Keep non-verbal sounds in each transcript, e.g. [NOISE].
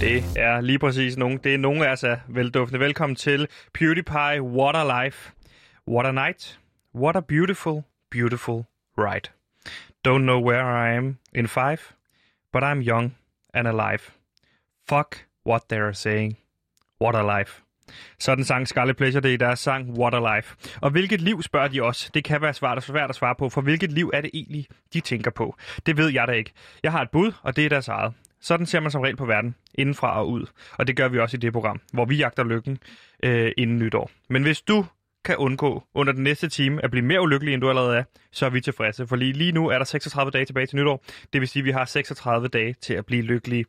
Det er lige præcis nogen. Det er nogen af os er velduftende. Velkommen til PewDiePie What a Life. What a night. What a beautiful, beautiful ride. Don't know where I am in five, but I'm young and alive. Fuck what they're saying. What a life. Sådan sang Scarlet Pleasure det i deres sang What a Life. Og hvilket liv spørger de os? Det kan være svært, svært at svare på, for hvilket liv er det egentlig, de tænker på? Det ved jeg da ikke. Jeg har et bud, og det er deres eget. Sådan ser man som regel på verden, indenfra og ud. Og det gør vi også i det program, hvor vi jagter lykken øh, inden nytår. Men hvis du kan undgå under den næste time at blive mere ulykkelig, end du allerede er, så er vi tilfredse. For lige, lige nu er der 36 dage tilbage til nytår. Det vil sige, at vi har 36 dage til at blive lykkelige.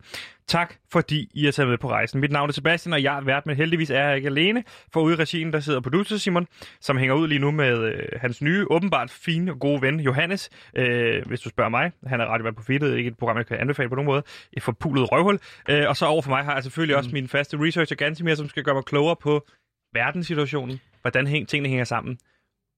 Tak, fordi I har taget med på rejsen. Mit navn er Sebastian, og jeg er vært, men heldigvis er jeg ikke alene. For ude i regien, der sidder producer Simon, som hænger ud lige nu med øh, hans nye, åbenbart fine og gode ven, Johannes. Øh, hvis du spørger mig. Han er radiovært på Fittet, ikke et program, jeg kan anbefale på nogen måde. Et forpulet røvhul. Øh, og så over for mig har jeg selvfølgelig også min faste researcher, Gansimir, som skal gøre mig klogere på verdenssituationen, hvordan hæng, tingene hænger sammen,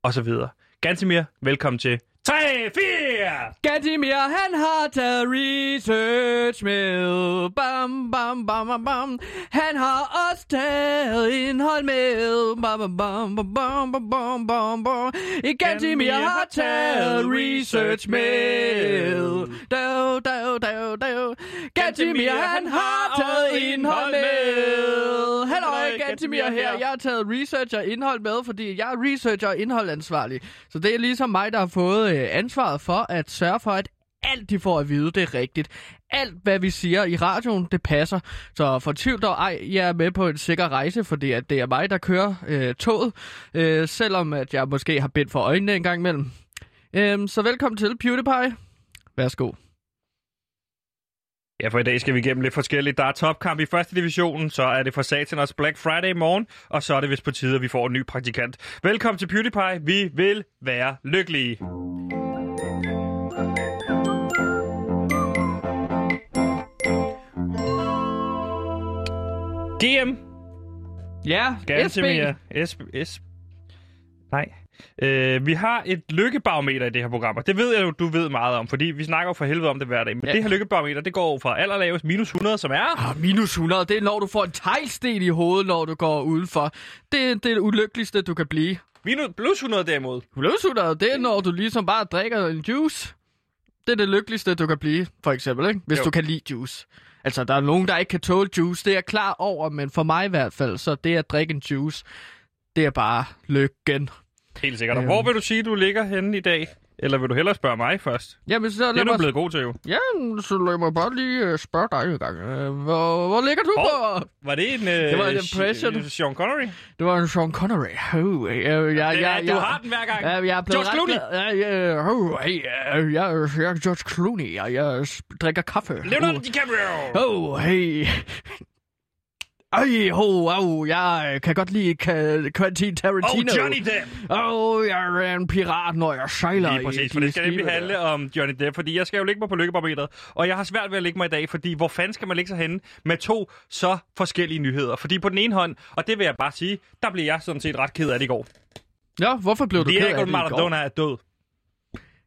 og så videre. Gansimir, velkommen til 3, 4! Gantimir, han har taget research med. Bam, bam, bam, bam, bam. Han har også taget indhold med. Bam, bam, bam, bam, bam, bam, bam, bam, bam. Gantimir har taget research med. Dav, dav, dav, dav. Gantimir, han har taget indhold med. Hallo, Gantimir her. Jeg har taget research og indhold med, fordi jeg er researcher og indholdansvarlig. Så det er ligesom mig, der har fået øh, ansvaret for at sørge for, at alt de får at vide, det er rigtigt. Alt, hvad vi siger i radioen, det passer. Så for tvivl dog ej, jeg er med på en sikker rejse, fordi at det er mig, der kører øh, toget. Øh, selvom at jeg måske har bedt for øjnene en gang imellem. Øh, så velkommen til PewDiePie. Værsgo. Ja, for i dag skal vi igennem lidt forskelligt. Der er topkamp i første divisionen, så er det for satan også Black Friday i morgen, og så er det vist på tide, at vi får en ny praktikant. Velkommen til PewDiePie. Vi vil være lykkelige. GM. Ja, SB. Gantemir. S. S. Nej. Øh, vi har et lykkebarometer i det her program, og det ved jeg jo, du ved meget om, fordi vi snakker jo for helvede om det hver dag. Men Ja. det her lykkebarometer, det går fra allerlavest minus 100, som er... Ah, minus 100, det er når du får en teglsten i hovedet, når du går udenfor. Det det, er det ulykkeligste, du kan blive. Minus, plus 100 derimod. Plus 100, det er når du ligesom bare drikker en juice. Det er det lykkeligste, du kan blive, for eksempel, ikke? hvis Jo. du kan lide juice. Altså, der er nogen, der ikke kan tåle juice, det er jeg klar over, men for mig i hvert fald, så det at drikke en juice, det er bare lykken. Helt sikkert. Og Øhm. hvor vil du sige, du ligger henne i dag? Eller vil du hellere spørge mig først? Jamen, så Det er du mig... blevet god til jo. Ja, så lad mig bare lige uh, spørge dig en gang. Uh, hvor, hvor ligger du Hov. på? Var det en... Det var en øh, impression. Sean Connery? Det var en Sean Connery. Uh, uh, ja, ja, Ja, ja, du har den hver gang. Ja, jeg er blevet George Clooney. glad. Ja, ja, uh, hey, uh, jeg, jeg er George Clooney, og jeg drikker kaffe. Leonardo DiCaprio! Oh, hey. Ej, ho, oh, jeg kan godt lide Quentin Og Tarantino. Johnny Depp! Oh, jeg er en pirat, når jeg sejler Lige i præcis, for de det skal nemlig der. handle om Johnny Depp, fordi jeg skal jo ligge mig på lykkebarometeret, og jeg har svært ved at ligge mig i dag, fordi hvor fanden skal man ligge sig henne med to så forskellige nyheder? Fordi på den ene hånd, og det vil jeg bare sige, der blev jeg sådan set ret ked af det i går. Ja, hvorfor blev du ked af Diego det i går? Maradona er død.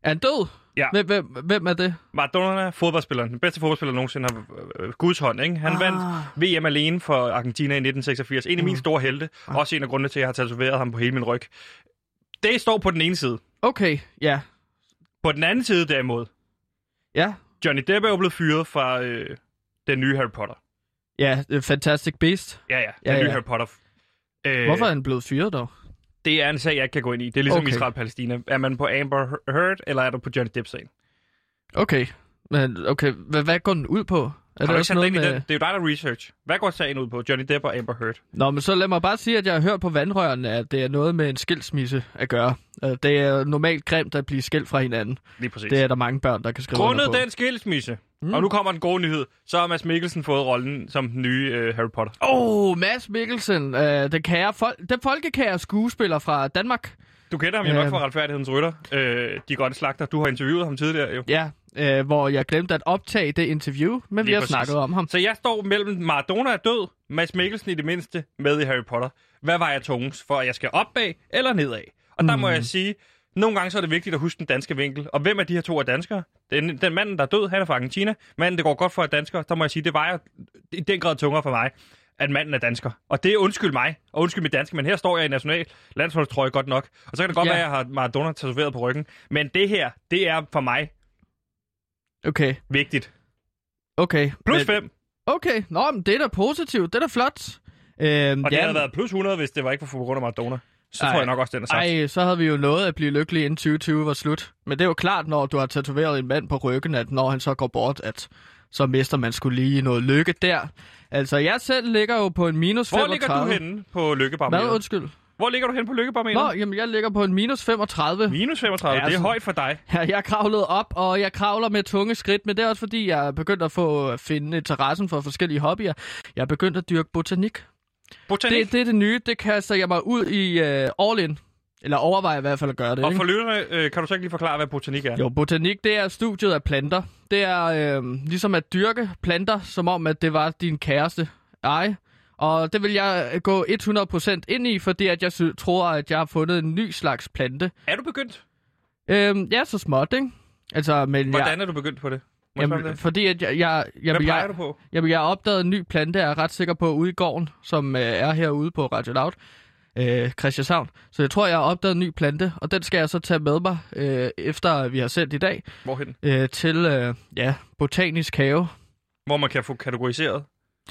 Er han død? Ja. Hvem, hvem, hvem er det? Maradona, fodboldspilleren, den bedste fodboldspiller nogensinde har øh, Guds hånd, ikke? Han Ah. vandt VM alene for Argentina i 1986. En af mine store helte. Også en af grundene til, at jeg har tatoveret ham på hele min ryg. Det står på den ene side. Okay, ja. På den anden side derimod, Ja, Johnny Depp er jo blevet fyret fra øh, den nye Harry Potter. ja, Fantastic Beast. Ja, ja, den Ja, nye ja. Harry Potter. Øh, Hvorfor er han blevet fyret dog? Det er en sag, jeg ikke kan gå ind i. Det er ligesom Okay. Israel-Palæstina. Er man på Amber Heard, eller er du på Johnny Depp-sagen? Okay, men okay, hvad, hvad går den ud på? Er dig ind i med... den? Det er jo dig, der research. Hvad går sagen ud på? Johnny Depp og Amber Heard? Nå, men så lad mig bare sige, at jeg har hørt på vandrørene, at det er noget med en skilsmisse at gøre. Øh, Det er normalt grimt at blive skilt fra hinanden. Lige præcis. Det er der mange børn, der kan skrive Grundet den skilsmisse, Mm. mm. og nu kommer den gode nyhed, så har Mads Mikkelsen fået rollen som den nye øh, Harry Potter. Åh, oh, Mads Mikkelsen, øh, den, kære fol- den folkekære skuespiller fra Danmark. Du kender ham jo nok fra Retfærdighedens Rytter, øh, De Grønne Slagter. Du har interviewet ham tidligere jo. Ja, øh, hvor jeg glemte at optage det interview, men vi Lige har præcis. snakket om ham. Så jeg står mellem Maradona er død, Mads Mikkelsen i det mindste med i Harry Potter. Hvad var jeg tungest for, at jeg skal opad eller nedad? Og der Mm. må jeg sige, Nogle gange så er det vigtigt at huske den danske vinkel. Og hvem af de her to er danskere? Den, den manden, der er død, han er fra Argentina. Manden, det går godt for at dansker, der må jeg sige, det vejer i den grad tungere for mig, at manden er dansker. Og det er undskyld mig, og undskyld mit danske, men her står jeg i national landsholdstrøje godt nok. Og så kan det godt Ja. være, at jeg har Maradona tatoveret på ryggen. Men det her, det er for mig Okay, vigtigt. okay. Plus Men- 5. Okay, nå, men det er da positivt. Det er da flot. Øhm, Og det ja, havde været plus 100, hvis det var ikke for på grund af Maradona. Så Ej. tror jeg nok også, den er sagt. Ej, så havde vi jo nået at blive lykkelige inden 2020 var slut. Men det er jo klart, når du har tatoveret en mand på ryggen, at når han så går bort, at så mister man skulle lige noget lykke der. Altså, jeg selv ligger jo på en minus Hvor 35. ligger du henne på Hvad, lykkebarometeret? undskyld? Hvor ligger du henne på lykkebarometeret? Nå, jamen, jeg ligger på en minus 35. Minus 35, Ja, det er altså- højt for dig. Ja, jeg kravlet op, og jeg kravler med tunge skridt, men det er også fordi, jeg er begyndt at få at finde interessen for forskellige hobbyer. Jeg er begyndt at dyrke botanik. Botanik. Det, det er det nye, det kaster jeg mig ud i uh, all in. Eller overvejer i hvert fald at gøre det. Og for lytterne, øh, kan du så ikke lige forklare, hvad botanik er? Jo, botanik, det er studiet af planter. Det er øh, ligesom at dyrke planter, som om, at det var din kæreste ej. Og det vil jeg gå 100% ind i, fordi at jeg tror, at jeg har fundet en ny slags plante. Er du begyndt? Øhm, ja, så småt, ikke? Altså, men Hvordan jeg, er du begyndt på det? Jeg jamen, fordi at jeg, jeg, Hvad jamen, plejer jeg, du på? jamen, jeg har opdaget en ny plante, jeg er ret sikker på, ude i gården, som øh, er herude på Radio Loud. Øh, Christianshavn. Så jeg tror, jeg har opdaget en ny plante, og den skal jeg så tage med mig, øh, efter vi har sendt i dag, Hvorhen? øh, til øh, ja, Botanisk Have. Hvor man kan få kategoriseret,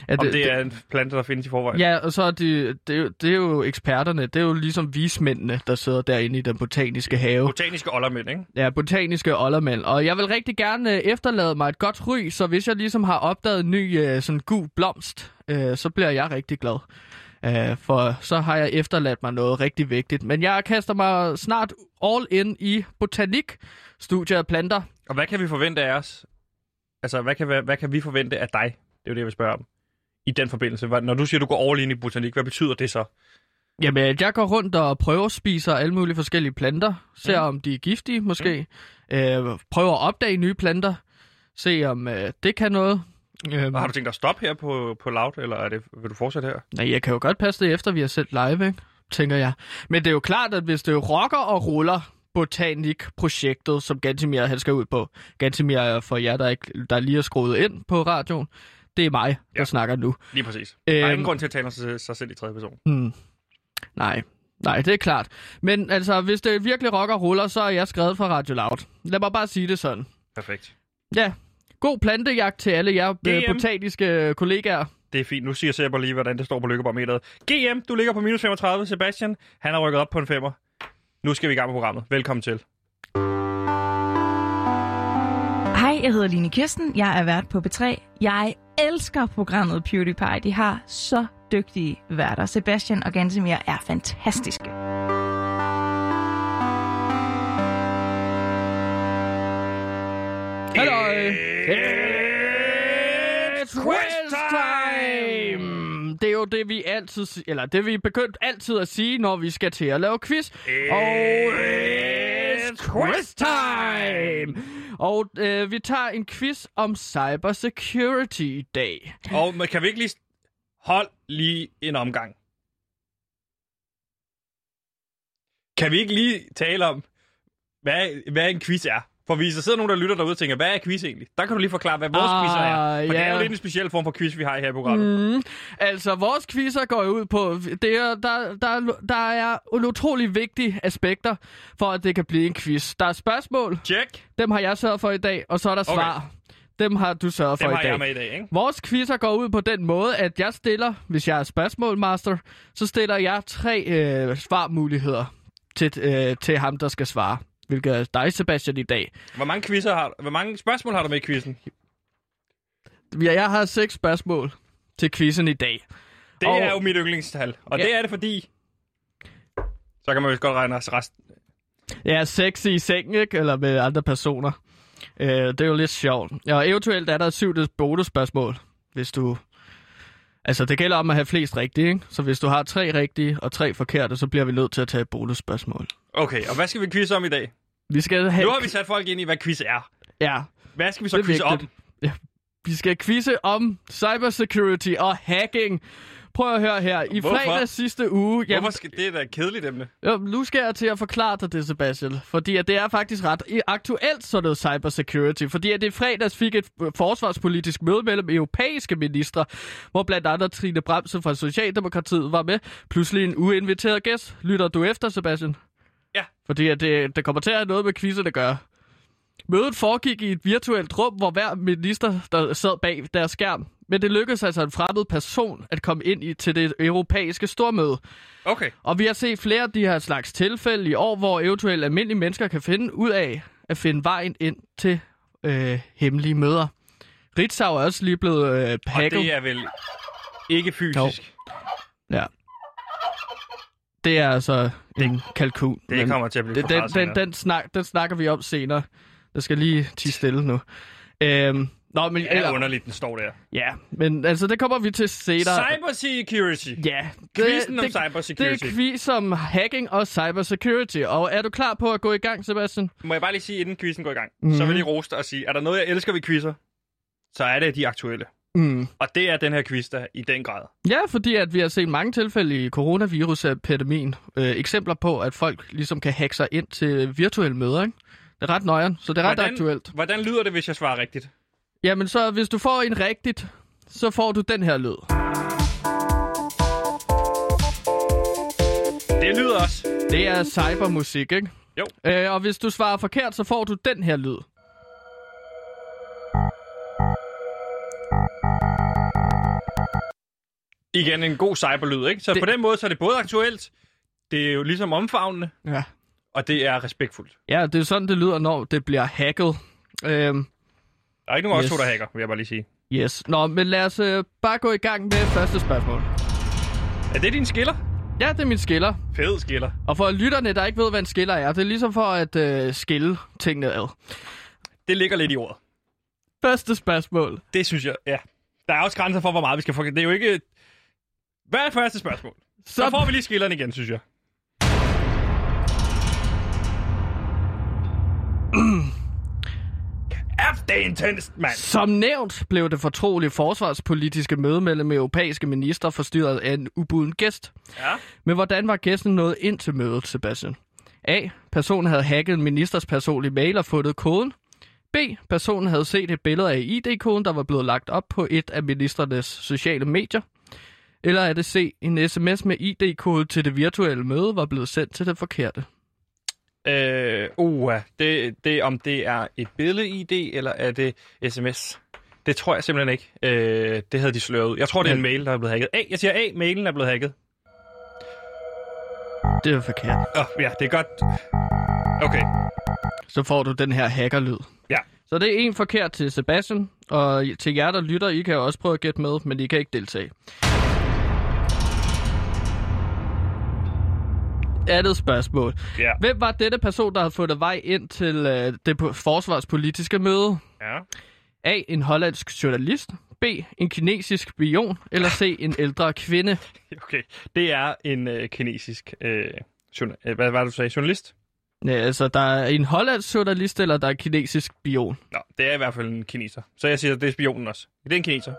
Er om det er en plante, der findes i forvejen. Ja, og så er det, det, er jo- det er jo eksperterne, det er jo ligesom vismændene, der sidder derinde i den botaniske have. Botaniske oldermænd, ikke? Ja, botaniske oldermænd. Og jeg vil rigtig gerne øh, efterlade mig et godt ry, så hvis jeg ligesom har opdaget en ny øh, sådan gul blomst, øh, så bliver jeg rigtig glad. Øh, for så har jeg efterladt mig noget rigtig vigtigt. Men jeg kaster mig snart all in i botanik, studier af planter. Og hvad kan vi forvente af os? Altså, hvad kan, hvad, hvad kan vi forvente af dig? Det er jo det, jeg vil spørge om. I den forbindelse. Når du siger, du går all in i botanik, hvad betyder det så? Jamen, at jeg går rundt og prøver spiser alle mulige forskellige planter. Ser Mm. om de er giftige måske. Øh, prøver at opdage nye planter. Se om øh, det kan noget. Øh, Og har du tænkt dig at stoppe her på, på Loud, eller er det, vil du fortsætte her? Nej, jeg kan jo godt passe det efter, vi har sendt live, ikke? tænker jeg. Men det er jo klart, at hvis det rocker og ruller Botanik-projektet, som Gantimir han skal ud på. Gantimir er for jer, der, ikke, der lige er skruet ind på radioen. Det er mig, der Ja. snakker nu. Lige præcis. Der er Øhm. ingen grund til at tale om sig, sig selv i tredje person. Hmm. Nej, nej, det er klart. Men altså, hvis det virkelig rocker og ruller, så er jeg skrevet fra Radio Loud. Lad mig bare sige det sådan. Perfekt. Ja, god plantejagt til alle jer øh, GM. botaniske kollegaer. Det er fint. Nu siger Sebber lige, hvordan det står på lykkebarometeret. GM, du ligger på minus 35. Sebastian, han har rykket op på en femmer. Nu skal vi i gang med programmet. Velkommen til. Hej, jeg hedder Line Kirsten. Jeg er vært på B3. Jeg elsker programmet PewDiePie. De har så dygtige værter. Sebastian og Gansimir er fantastiske. Hallo! It's quiz time! Det er jo det, vi altid, eller det vi begyndt altid at sige, når vi skal til at lave quiz. Og it's quiz time! Og øh, vi tager en quiz om cybersecurity i dag. Og men kan vi ikke lige... Hold lige en omgang. Kan vi ikke lige tale om, hvad, hvad en quiz er? For hvis der sidder nogen, der lytter derude og tænker, hvad er quiz egentlig? Der kan du lige forklare, hvad vores Ah, quiz er. For det er ja. jo lidt en speciel form for quiz, vi har her i programmet. Mm, altså, vores quizzer går ud på, det er, der, der, der er utrolig vigtige aspekter for, at det kan blive en quiz. Der er spørgsmål, Check. dem har jeg sørget for i dag, og så er der Okay. svar. Dem har du sørget for Dem i har dag. jeg med i dag, ikke? Vores quizzer går ud på den måde, at jeg stiller, hvis jeg er spørgsmålmaster, så stiller jeg tre øh, svarmuligheder til, øh, til ham, der skal svare. Hvilket er dig, Sebastian, i dag. Hvor mange, quizzer har, hvor mange spørgsmål har du med i quizzen? Ja, Jeg har seks spørgsmål til quizzen i dag. Det Og- er jo mit yndlingstal. Og Ja. det er det fordi... Så kan man jo godt regne os resten. Ja, sex i sengen, ikke? Eller med andre personer. Øh, det er jo lidt sjovt. Og eventuelt er der et syvende bonusspørgsmål, hvis du... Altså, det gælder om at have flest rigtige, ikke? Så hvis du har tre rigtige og tre forkerte, så bliver vi nødt til at tage et bonusspørgsmål. Okay, og hvad skal vi quizze om i dag? Vi skal have... Nu har vi sat folk ind i, hvad quiz er. Ja, Hvad skal vi så quizze om? vigtigt. vi skal quizze om cybersecurity og hacking Prøv at høre her. I Hvorfor? fredags sidste uge... Hvorfor skal det da et kedeligt emne? Jo, nu skal jeg til at forklare dig det, Sebastian. Fordi at det er faktisk ret aktuelt sådan noget cybersecurity. Fordi at det i fredags fik et forsvarspolitisk møde mellem europæiske ministre, hvor blandt andet Trine Bremsen fra Socialdemokratiet var med. Pludselig en uinviteret gæst. Lytter du efter, Sebastian? Ja. Fordi at det, det kommer til at have noget med quizzerne at gøre. Mødet foregik i et virtuelt rum, hvor hver minister der sad bag deres skærm. Men det lykkedes altså en fremmed person at komme ind i, til det europæiske stormøde. Okay. Og vi har set flere af de her slags tilfælde i år, hvor eventuelt almindelige mennesker kan finde ud af at finde vejen ind til øh, hemmelige møder. Ritzau er også lige blevet øh, Og hacket. det er vel ikke fysisk. Ja. Det er altså en kalkun. Det men kommer til at blive den, den, den, den, snak, den snakker vi om senere. Jeg skal lige tige stille nu. Øhm, nå, men, Det er eller, underligt, den står der. ja, men altså, det kommer vi til senere. Cybersecurity. Ja, det, Quizzen om det, det cybersecurity. er quiz om hacking og cybersecurity. Og er du klar på at gå i gang, Sebastian? Må jeg bare lige sige, inden quizzen går i gang, Mhm. mm-hmm. så vil jeg dig og sige, er der noget, jeg elsker ved quizzer, så er det de aktuelle. Mm. Og det er den her quiz, der i den grad. Ja, fordi at vi har set mange tilfælde i coronavirus-epidemien. Øh, eksempler på, at folk ligesom kan hacke sig ind til virtuelle møder, ikke? Det er ret nøjeren, så det er ret Hvordan- aktuelt. Hvordan lyder det, hvis jeg svarer rigtigt? Jamen så, hvis du får en rigtigt, så får du den her lyd. Det lyder også. Det er cybermusik, ikke? Jo. Øh, og hvis du svarer forkert, så får du den her lyd. Igen en god cyberlyd, ikke? Så Det- på den måde, så er det både aktuelt, det er jo ligesom omfavnende, Ja. og det er respektfuldt. Ja, det er sådan, det lyder, når det bliver hacket. Øhm, Der er ikke nogen Yes. også, der hacker, vil jeg bare lige sige. yes. Nå, men lad os øh, bare gå i gang med første spørgsmål. Er det din skiller? Ja, det er min skiller. Fed skiller. Og for lytterne, der ikke ved, hvad en skiller er, det er ligesom for at øh, skille tingene ad. Det ligger lidt i ordet. Første spørgsmål. Det synes jeg, ja. Der er også grænser for, hvor meget vi skal få. Det er jo ikke... Hvad er første spørgsmål? Så, så får vi lige skilleren igen, synes jeg. [CLEARS THROAT] Er det intenst, mand? Som nævnt blev det fortrolige forsvarspolitiske møde mellem europæiske minister forstyrret af en ubuden gæst. Ja. Men hvordan var gæsten nået ind til mødet, Sebastian? A. Personen havde hacket en ministers personlige mail og fundet koden. B. Personen havde set et billede af ID-koden, der var blevet lagt op på et af ministernes sociale medier. Eller er det C. En sms med ID-kode til det virtuelle møde var blevet sendt til det forkerte. Øh, uh, det, det, om det er et billede-ID, eller er det sms? Det tror jeg simpelthen ikke. Øh, det havde de sløret ud. Jeg tror, det er en mail, der er blevet hacket. A, jeg siger A, mailen er blevet hacket. Det er forkert. Åh, oh, ja, det er godt. Okay. Så får du den her hackerlyd. Ja. Så det er en forkert til Sebastian, og til jer, der lytter, I kan også prøve at gætte med, men I kan ikke deltage. Andet spørgsmål. Ja. Hvem var denne person, der havde fundet vej ind til øh, det po- forsvarspolitiske møde? Ja. A. En hollandsk journalist. B. En kinesisk spion. Eller C. En ældre kvinde. [LAUGHS] Okay. Det er en øh, kinesisk... Øh, journal- øh, hvad var det, du sagde? Journalist? Ja, altså, der er en hollandsk journalist, eller der er en kinesisk spion. Nå, det er i hvert fald en kineser. Så jeg siger, det er spionen også. Det er en kineser.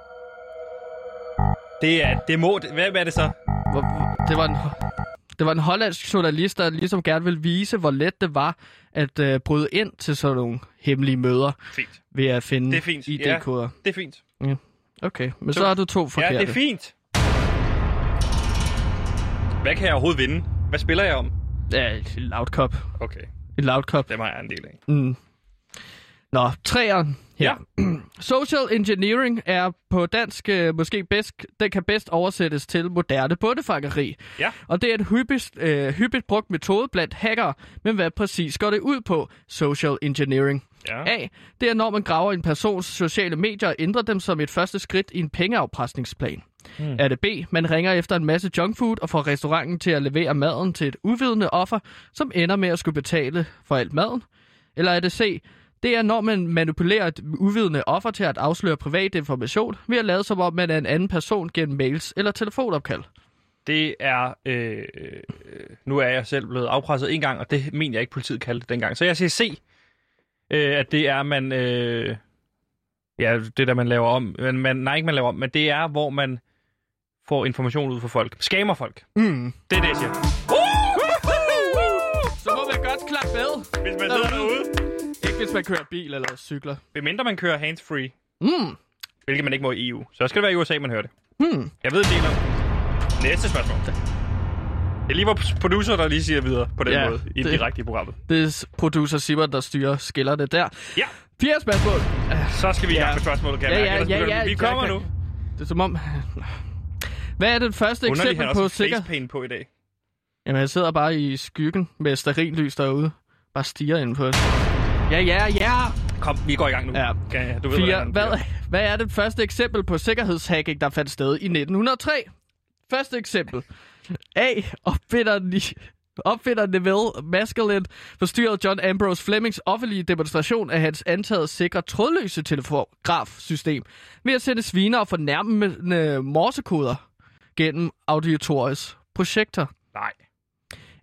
Det er... Det må... Hvad, hvad er det så? Hvor- det var en... Det var en hollandsk journalist, der ligesom gerne ville vise, hvor let det var at øh, bryde ind til sådan nogle hemmelige møder Fint. ved at finde er ID-koder. Det er fint. Okay, men så, Så- har du to forkerte. Ja, det er fint. Hvad kan jeg overhovedet vinde? Hvad spiller jeg om? Ja, en loud cop. Okay, En loud cop. det har jeg en del af. Mm. Nå, træeren. Ja. [CLEARS THROAT] Social engineering er på dansk øh, måske bedst, den kan bedst oversættes til moderne bundefangeri. Ja. Og det er en hyppigt, øh, hyppigt brugt metode blandt hackere, men hvad præcis går det ud på? Social engineering. Ja. A. Det er, når man graver en persons sociale medier og ændrer dem som et første skridt i en pengeafpresningsplan. Hmm. Er det B. Man ringer efter en masse junkfood og får restauranten til at levere maden til et uvidende offer, som ender med at skulle betale for alt maden? Eller er det C. Det er, når man manipulerer et uvidende offer til at afsløre privat information ved at lade som om, man er en anden person gennem mails eller telefonopkald. Det er... Øh, øh, nu er jeg selv blevet afpresset en gang, og det mener jeg ikke, politiet kaldte det dengang. Så jeg siger C. Øh, at det er, man... Øh, ja, det der, man laver om. Men man, nej, ikke man laver om, men det er, hvor man får information ud for folk. Scammer folk. Mm. Det er det, jeg siger. Så må man godt klappe med. Hvis man sidder derude. Ikke hvis man kører bil eller cykler. Medmindre man kører hands-free, Mm. hvilket man ikke må i EU. Så skal det være i USA, man hører det. Hmm. Jeg ved del om. Næste spørgsmål. Det er lige vores producer, der lige siger videre på den Ja, måde, i det- direkte i programmet. Det er producer Simon, der styrer skillerne der. Ja, Fjerde spørgsmål. så skal vi i gang Ja. med spørgsmålet, kan jeg mærke. Ellers begynder vi- jeg kommer kan- nu. Det er som om... Hvad er det første Underligt, eksempel på også sikker... facepaint på i dag. Jamen, jeg sidder bare i skyggen med sterillys derude. Bare stiger ind på det. Ja, ja, ja. Kom, vi går i gang nu. Ja. Okay, du ved, Fire. Hvad, hvad er det første eksempel på sikkerhedshacking, der fandt sted i 1903? Første eksempel. A. Opfinderen, i, opfinderen Neville Maskelyne forstyrrede John Ambrose Flemings offentlige demonstration af hans antaget sikre trådløse telegrafsystem ved at sende sviner og fornærmende morsekoder gennem auditoriets projekter. Nej.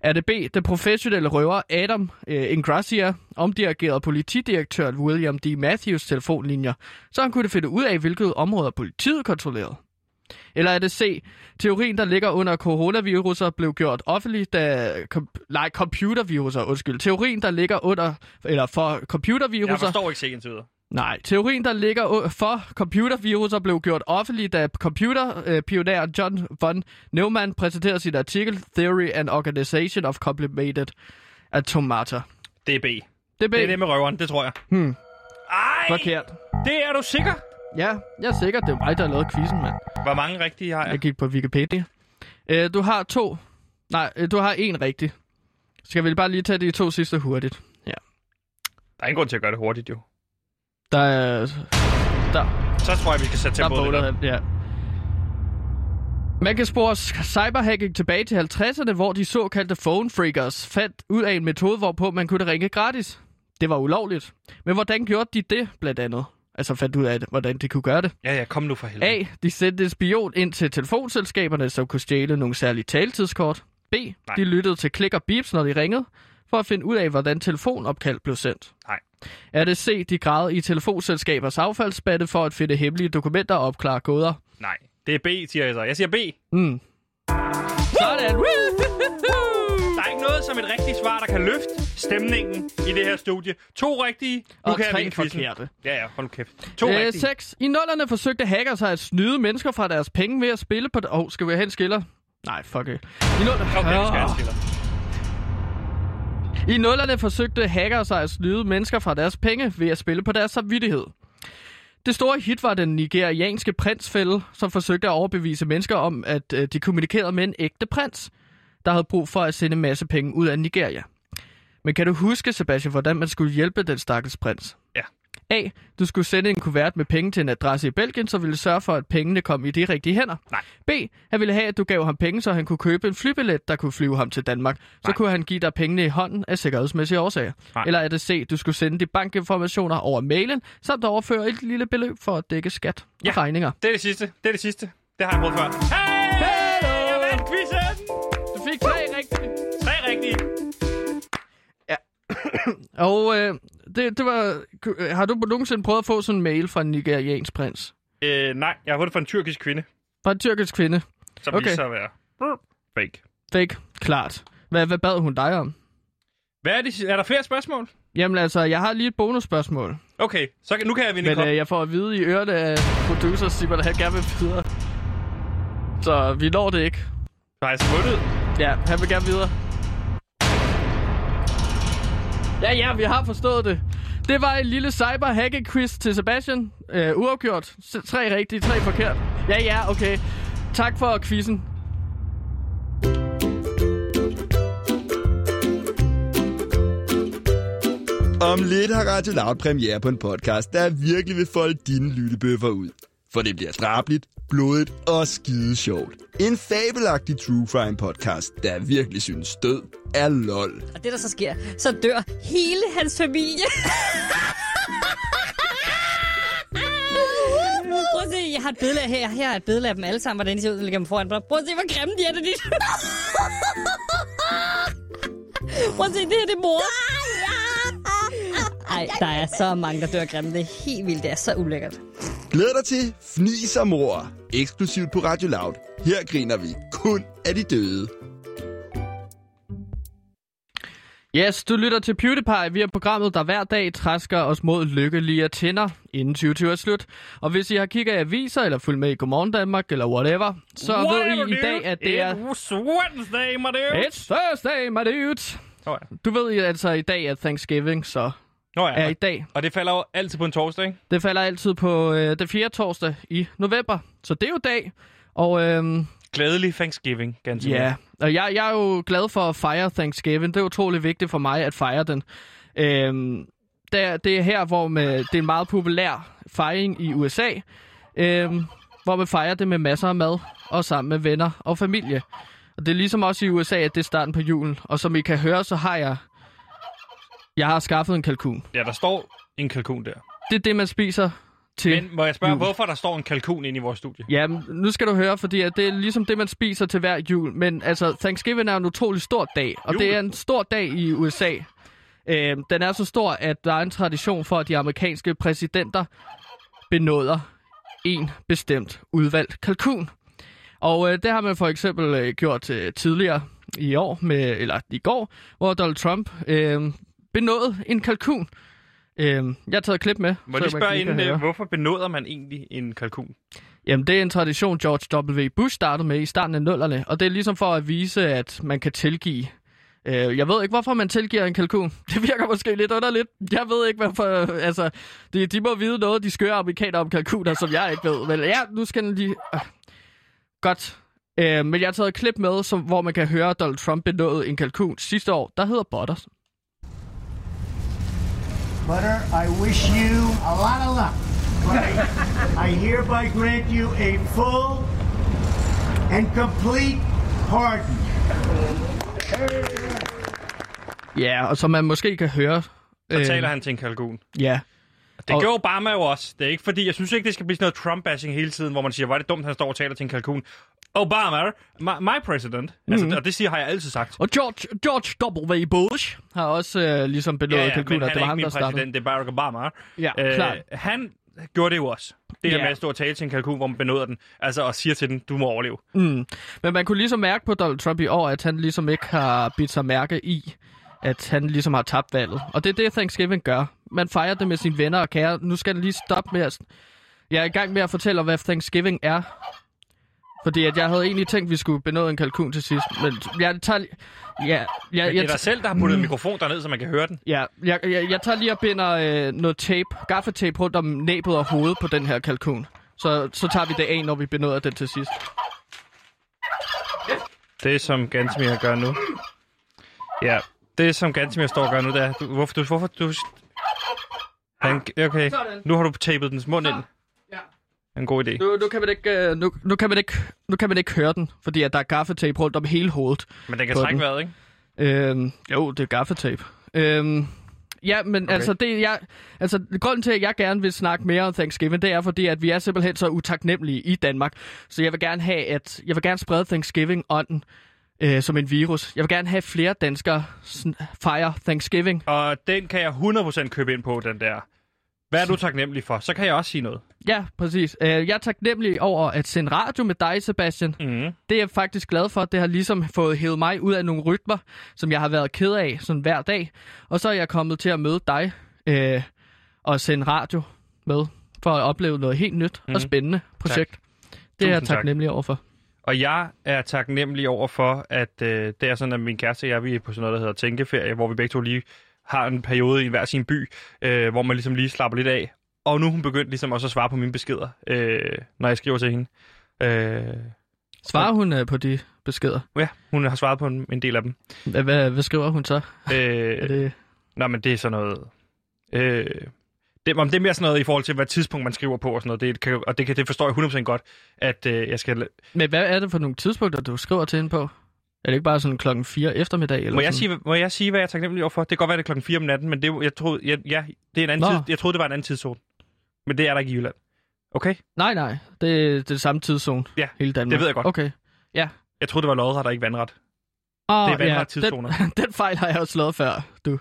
Er det B, den professionelle røver Adam øh, Ingracia omdirigerede politidirektør William D. Matthews telefonlinjer, så han kunne finde ud af, hvilket områder politiet kontrollerede? Eller er det C, teorien, der ligger under coronaviruser, blev gjort offentlig, da... Kom, nej, computerviruser, undskyld. Teorien, der ligger under... Eller for Jeg forstår ikke sikkert videre. Nej, teorien, der ligger for computerviruser, blev gjort offentlig, da computerpionæren John von Neumann præsenterede sin artikel Theory and Organization of Complicated Automata. Det er B. Det er. Det det med røveren, det tror jeg. Hmm, Ej, forkert. det er du sikker? Ja, jeg er sikker, det er mig, der har lavet quizzen, mand. Hvor mange rigtige har jeg? Jeg gik på Wikipedia. Uh, du har to... Nej, øh, du har en rigtig. Skal vi bare lige tage de to sidste hurtigt? Ja. Der er ingen grund til at gøre det hurtigt, jo. Der er... Der, Så tror jeg, vi skal sætte tempoet lidt op. ja. Man kan spore cyberhacking tilbage til 50'erne, hvor de såkaldte phone freakers fandt ud af en metode, hvorpå man kunne ringe gratis. Det var ulovligt. Men hvordan gjorde de det, blandt andet? Altså fandt ud af, hvordan de kunne gøre det. Ja, ja, kom nu for helvede. A. De sendte en spion ind til telefonselskaberne, som kunne stjæle nogle særlige taletidskort. B. Nej. De lyttede til klik og beeps, når de ringede, for at finde ud af, hvordan telefonopkald blev sendt. Nej. Er det C. De gravede i telefonselskabers affaldsspande for at finde hemmelige dokumenter og opklare gåder. Nej, det er B, siger jeg så. Jeg siger B. Mm. Sådan. Der er ikke noget som et rigtigt svar, der kan løfte stemningen i det her studie. To rigtige. Nu Og kan tre forkerte. Ja, ja, hold kæft. To Øh, rigtige. 6. I nullerne forsøgte hackers sig at snyde mennesker fra deres penge ved at spille på... Åh, oh, skal vi have en skiller? Nej, fuck it. I nullerne... Okay, vi skal have en skiller. I nullerne forsøgte hackere sig at snyde mennesker fra deres penge ved at spille på deres samvittighed. Det store hit var den nigerianske prinsfælde, som forsøgte at overbevise mennesker om, at øh, de kommunikerede med en ægte prins, der havde brug for at sende en masse penge ud af Nigeria. Men kan du huske, Sebastian, hvordan man skulle hjælpe den stakkels prins? Ja. A. Du skulle sende en kuvert med penge til en adresse i Belgien, så ville sørge for, at pengene kom i de rigtige hænder. Nej. B. Han ville have, at du gav ham penge, så han kunne købe en flybillet, der kunne flyve ham til Danmark. Så Nej. kunne han give dig pengene i hånden af sikkerhedsmæssige årsager. Nej. Eller er det C. Du skulle sende de bankinformationer over mailen, samt overføre et lille beløb for at dække skat Ja. og regninger. Det er det sidste. Det er det sidste. Det har jeg prøvet før. Hey! Hello! Jeg vandt quizzen! Du fik tre rigtige. Tre rigtige. [COUGHS] Og øh, det, det var... Har du nogensinde prøvet at få sådan en mail fra en nigeriansk prins? Øh, nej, jeg har fået det fra en tyrkisk kvinde, Fra en tyrkisk kvinde? som Okay. sig at være fake. Fake. Klart. Hvad, hvad bad hun dig om? Hvad er det? Er der flere spørgsmål? Jamen altså, jeg har lige et bonusspørgsmål. Okay, så kan, nu kan jeg vinde en Men kop. øh, jeg får at vide i ørerne af producer Simon, at han gerne vil videre. Så vi når det ikke. Så har jeg svundet. Ja, han vil gerne videre. Ja, ja, vi har forstået det. Det var en lille cyber hacking quiz til Sebastian. Øh, uafgjort. Tre rigtige, tre forkert. Ja, ja, okay. Tak for quizzen. Om lidt har Radio Loud premiere på en podcast, der virkelig vil folde dine lyttebøffer ud. For det bliver drabligt, blodigt og skide sjovt. En fabelagtig true crime podcast, der virkelig synes død er lol. Og det, der så sker, så dør hele hans familie. Prøv at se, jeg har et billede af her. Her er et billede af dem alle sammen, hvordan de ser ud, ligger dem foran. Prøv at se, hvor grimme de er, det dit. [LAUGHS] Prøv at se, det her det er mor. Ej, der er så mange, der dør grimme. Det er helt vildt. Det er så ulækkert. Glæd dig til Fnis og Mor, eksklusivt på Radio Loud. Her griner vi kun af de døde. Yes, du lytter til PewDiePie. Vi er programmet, der hver dag træsker os mod lykkelige tænder, inden 2020 er slut. Og hvis I har kigget i aviser, eller fulgt med i Godmorgen Danmark, eller whatever, så ved I i dag, at det er... It's Wednesday, my dude. It's Thursday, my dudes! Oh, ja. Du ved altså i dag, at Thanksgiving så Nå, ja. er i dag. Og det falder jo altid på en torsdag, ikke? Det falder altid på øh, det fjerde torsdag i november. Så det er jo dag. Og øhm, Glædelig Thanksgiving, ganske ja, og jeg, jeg er jo glad for at fejre Thanksgiving. Det er utrolig vigtigt for mig at fejre den. Øhm, det, det er her, hvor med, det er en meget populær fejring i USA, øhm, hvor man fejrer det med masser af mad og sammen med venner og familie. Og det er ligesom også i USA, at det er starten på julen. Og som I kan høre, så har jeg... Jeg har skaffet en kalkun. Ja, der står en kalkun der. Det er det, man spiser til Men må jeg spørge, jul. hvorfor der står en kalkun inde i vores studie? Ja, nu skal du høre, fordi at det er ligesom det, man spiser til hver jul. Men altså, Thanksgiving er en utrolig stor dag, og Jul. det er en stor dag i USA. Øh, den er så stor, at der er en tradition for, at de amerikanske præsidenter benåder en bestemt udvalgt kalkun. Og øh, det har man for eksempel øh, gjort øh, tidligere i år, med, eller i går, hvor Donald Trump øh, benåede en kalkun. Øh, jeg har taget et klip med. Må jeg lige spørge inden, øh, hvorfor benåder man egentlig en kalkun? Jamen, det er en tradition, George W. Bush startede med i starten af nullerne, og det er ligesom for at vise, at man kan tilgive. Øh, jeg ved ikke, hvorfor man tilgiver en kalkun. [LAUGHS] Det virker måske lidt underligt. Jeg ved ikke, hvorfor... Altså, de, de må vide noget, de skøre amerikanere om kalkuner, som jeg ikke ved. Men ja, nu skal den lige... Øh. Godt. Øh, men jeg har taget et klip med, som, hvor man kan høre Donald Trump benåde en kalkun sidste år. Der hedder Butters. Butter, I wish you a lot of luck. I hereby grant you a full and complete pardon. Ja, og som man måske kan høre... Så øh, taler han til en kalkun. Ja, Det Og- gjorde Obama jo også. Det er ikke fordi, jeg synes ikke, det skal blive sådan noget Trump-bashing hele tiden, hvor man siger, hvor er det dumt, han står og taler til en kalkun. Obama, my, my president. Mm. Altså, og det siger, har jeg altid sagt. Og George, George W. Bush har også øh, ligesom benådet Ja, ja, kalkuner. han Det er var ikke ham, min der startede. præsident, det er Barack Obama. Ja, klart. Han gjorde det jo også. Det her Ja. med at stå og tale til en kalkun, hvor man benåder den. Altså, og siger til den, du må overleve. Mm. Men man kunne ligesom mærke på Donald Trump i år, at han ligesom ikke har bidt sig mærke i, at han ligesom har tabt valget. Og det er det, Thanksgiving gør. Man fejrer det med sine venner og kære. Nu skal det lige stoppe med at... Jeg er i gang med at fortælle, hvad Thanksgiving er. Fordi at jeg havde egentlig tænkt, at vi skulle benåde en kalkun til sidst. Men jeg tager... Ja, jeg, Men jeg, det er dig selv, der har puttet en mikrofon derned, så man kan høre den. Ja, jeg, jeg, jeg tager lige og binder øh, noget tape, gaffetape rundt om næbet og hovedet på den her kalkun. Så, så tager vi det af, når vi benåder den til sidst. Det, som Gansmir gør nu. Ja, det, som Gansmir står og gør nu, det er... Du, hvorfor, du, hvorfor du... Han, okay, nu har du tapet dens mund ind. Ja. En god idé. Nu, nu, kan man ikke, øh, nu, nu, kan man ikke, nu kan man ikke høre den, fordi at der er gaffetape rundt om hele hovedet. Men den kan trække den. vejret, ikke? Øhm, jo, det er gaffetape. Øhm, ja, men okay. altså, det, jeg, altså, grunden til, at jeg gerne vil snakke mere om Thanksgiving, det er fordi, at vi er simpelthen så utaknemmelige i Danmark. Så jeg vil gerne have, at jeg vil gerne sprede Thanksgiving-ånden øh, som en virus. Jeg vil gerne have flere danskere fejre Thanksgiving. Og den kan jeg 100% købe ind på, den der. Hvad er du taknemmelig for? Så kan jeg også sige noget. Ja, præcis. Øh, jeg er taknemmelig over at sende radio med dig, Sebastian. Mm. Det er jeg faktisk glad for. Det har ligesom fået hævet mig ud af nogle rytmer, som jeg har været ked af sådan hver dag. Og så er jeg kommet til at møde dig øh, og sende radio med for at opleve noget helt nyt mm. og spændende projekt. Det er jeg Tusind tak. taknemmelig over for. Og jeg er taknemmelig over for, at øh, det er sådan, at min kæreste og jeg, vi er på sådan noget, der hedder tænkeferie, hvor vi begge to lige har en periode i hver sin by, øh, hvor man ligesom lige slapper lidt af. Og nu er hun begyndt ligesom også at svare på mine beskeder, øh, når jeg skriver til hende. Øh, Svarer hun øh, på de beskeder? ja, hun har svaret på en, en del af dem. Hvad, hvad, hvad skriver hun så? Er Øh, det... Nå, men det er sådan noget... Øh, det, om det er mere sådan noget i forhold til, hvad tidspunkt man skriver på og sådan noget. Det kan, og det, kan, det forstår jeg 100% godt, at øh, jeg skal... Men hvad er det for nogle tidspunkter, du skriver til hende på? Er det ikke bare sådan klokken 4 eftermiddag? Eller Må jeg, sådan? sige, må jeg sige, hvad jeg er taknemmelig over for? Det kan godt være, det er klokken 4 om natten, men det, jeg troede, jeg, ja, det er en anden Nå. tid, jeg troede, det var en anden tidszone. Men det er der ikke i Jylland. Okay? Nej, nej. Det, det er det samme tidszone. Ja, hele Danmark. det ved jeg godt. Okay. Ja. Jeg troede, det var lodret og ikke vandret. Oh, Det er vandret tidszoner. Den, [LAUGHS] den fejl har jeg jo slået før, du.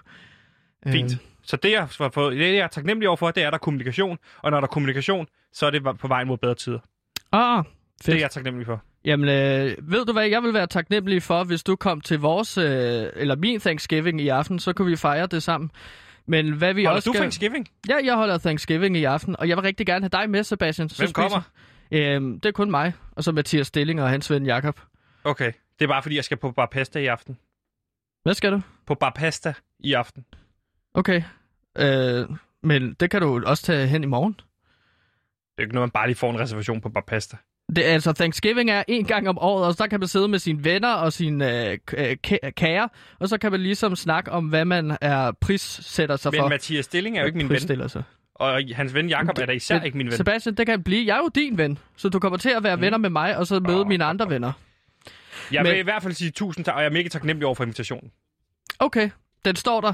Fint. Øh, Så det, jeg fået, det, jeg er taknemmelig overfor, det er, at der er kommunikation. Og når der er kommunikation, så er det på vej mod bedre tider. Ah, Det er fedt. jeg taknemmelig for. Jamen, øh, ved du hvad, jeg vil være taknemmelig for, hvis du kom til vores, øh, eller min Thanksgiving i aften, så kunne vi fejre det sammen. Men hvad vi Holder også du skal... Thanksgiving? Ja, jeg holder Thanksgiving i aften, og jeg vil rigtig gerne have dig med, Sebastian. Så Hvem spiser- kommer? Øhm, det er kun mig, og så Mathias Stilling og hans ven Jakob. Okay. Det er bare, fordi jeg skal på Bar Pasta i aften. Hvad skal du? På Bar Pasta i aften. Okay. Øh, men det kan du også tage hen i morgen. Det er jo ikke noget, man bare lige får en reservation på Bar Pasta. Det, er altså, Thanksgiving er en gang om året, og så kan man sidde med sine venner og sine øh, k- øh, kager, og så kan man ligesom snakke om, hvad man er prissætter sig Men for. Mathias Stilling er jo ikke min ven. Sig. Og hans ven Jakob er da især Men ikke min ven. Sebastian, det kan blive. Jeg er jo din ven, så du kommer til at være Mm. venner med mig, og så møde Åh, mine andre venner. Jeg vil men- i hvert fald sige tusind tak, og jeg er mega taknemmelig over for invitationen. Okay, den står der.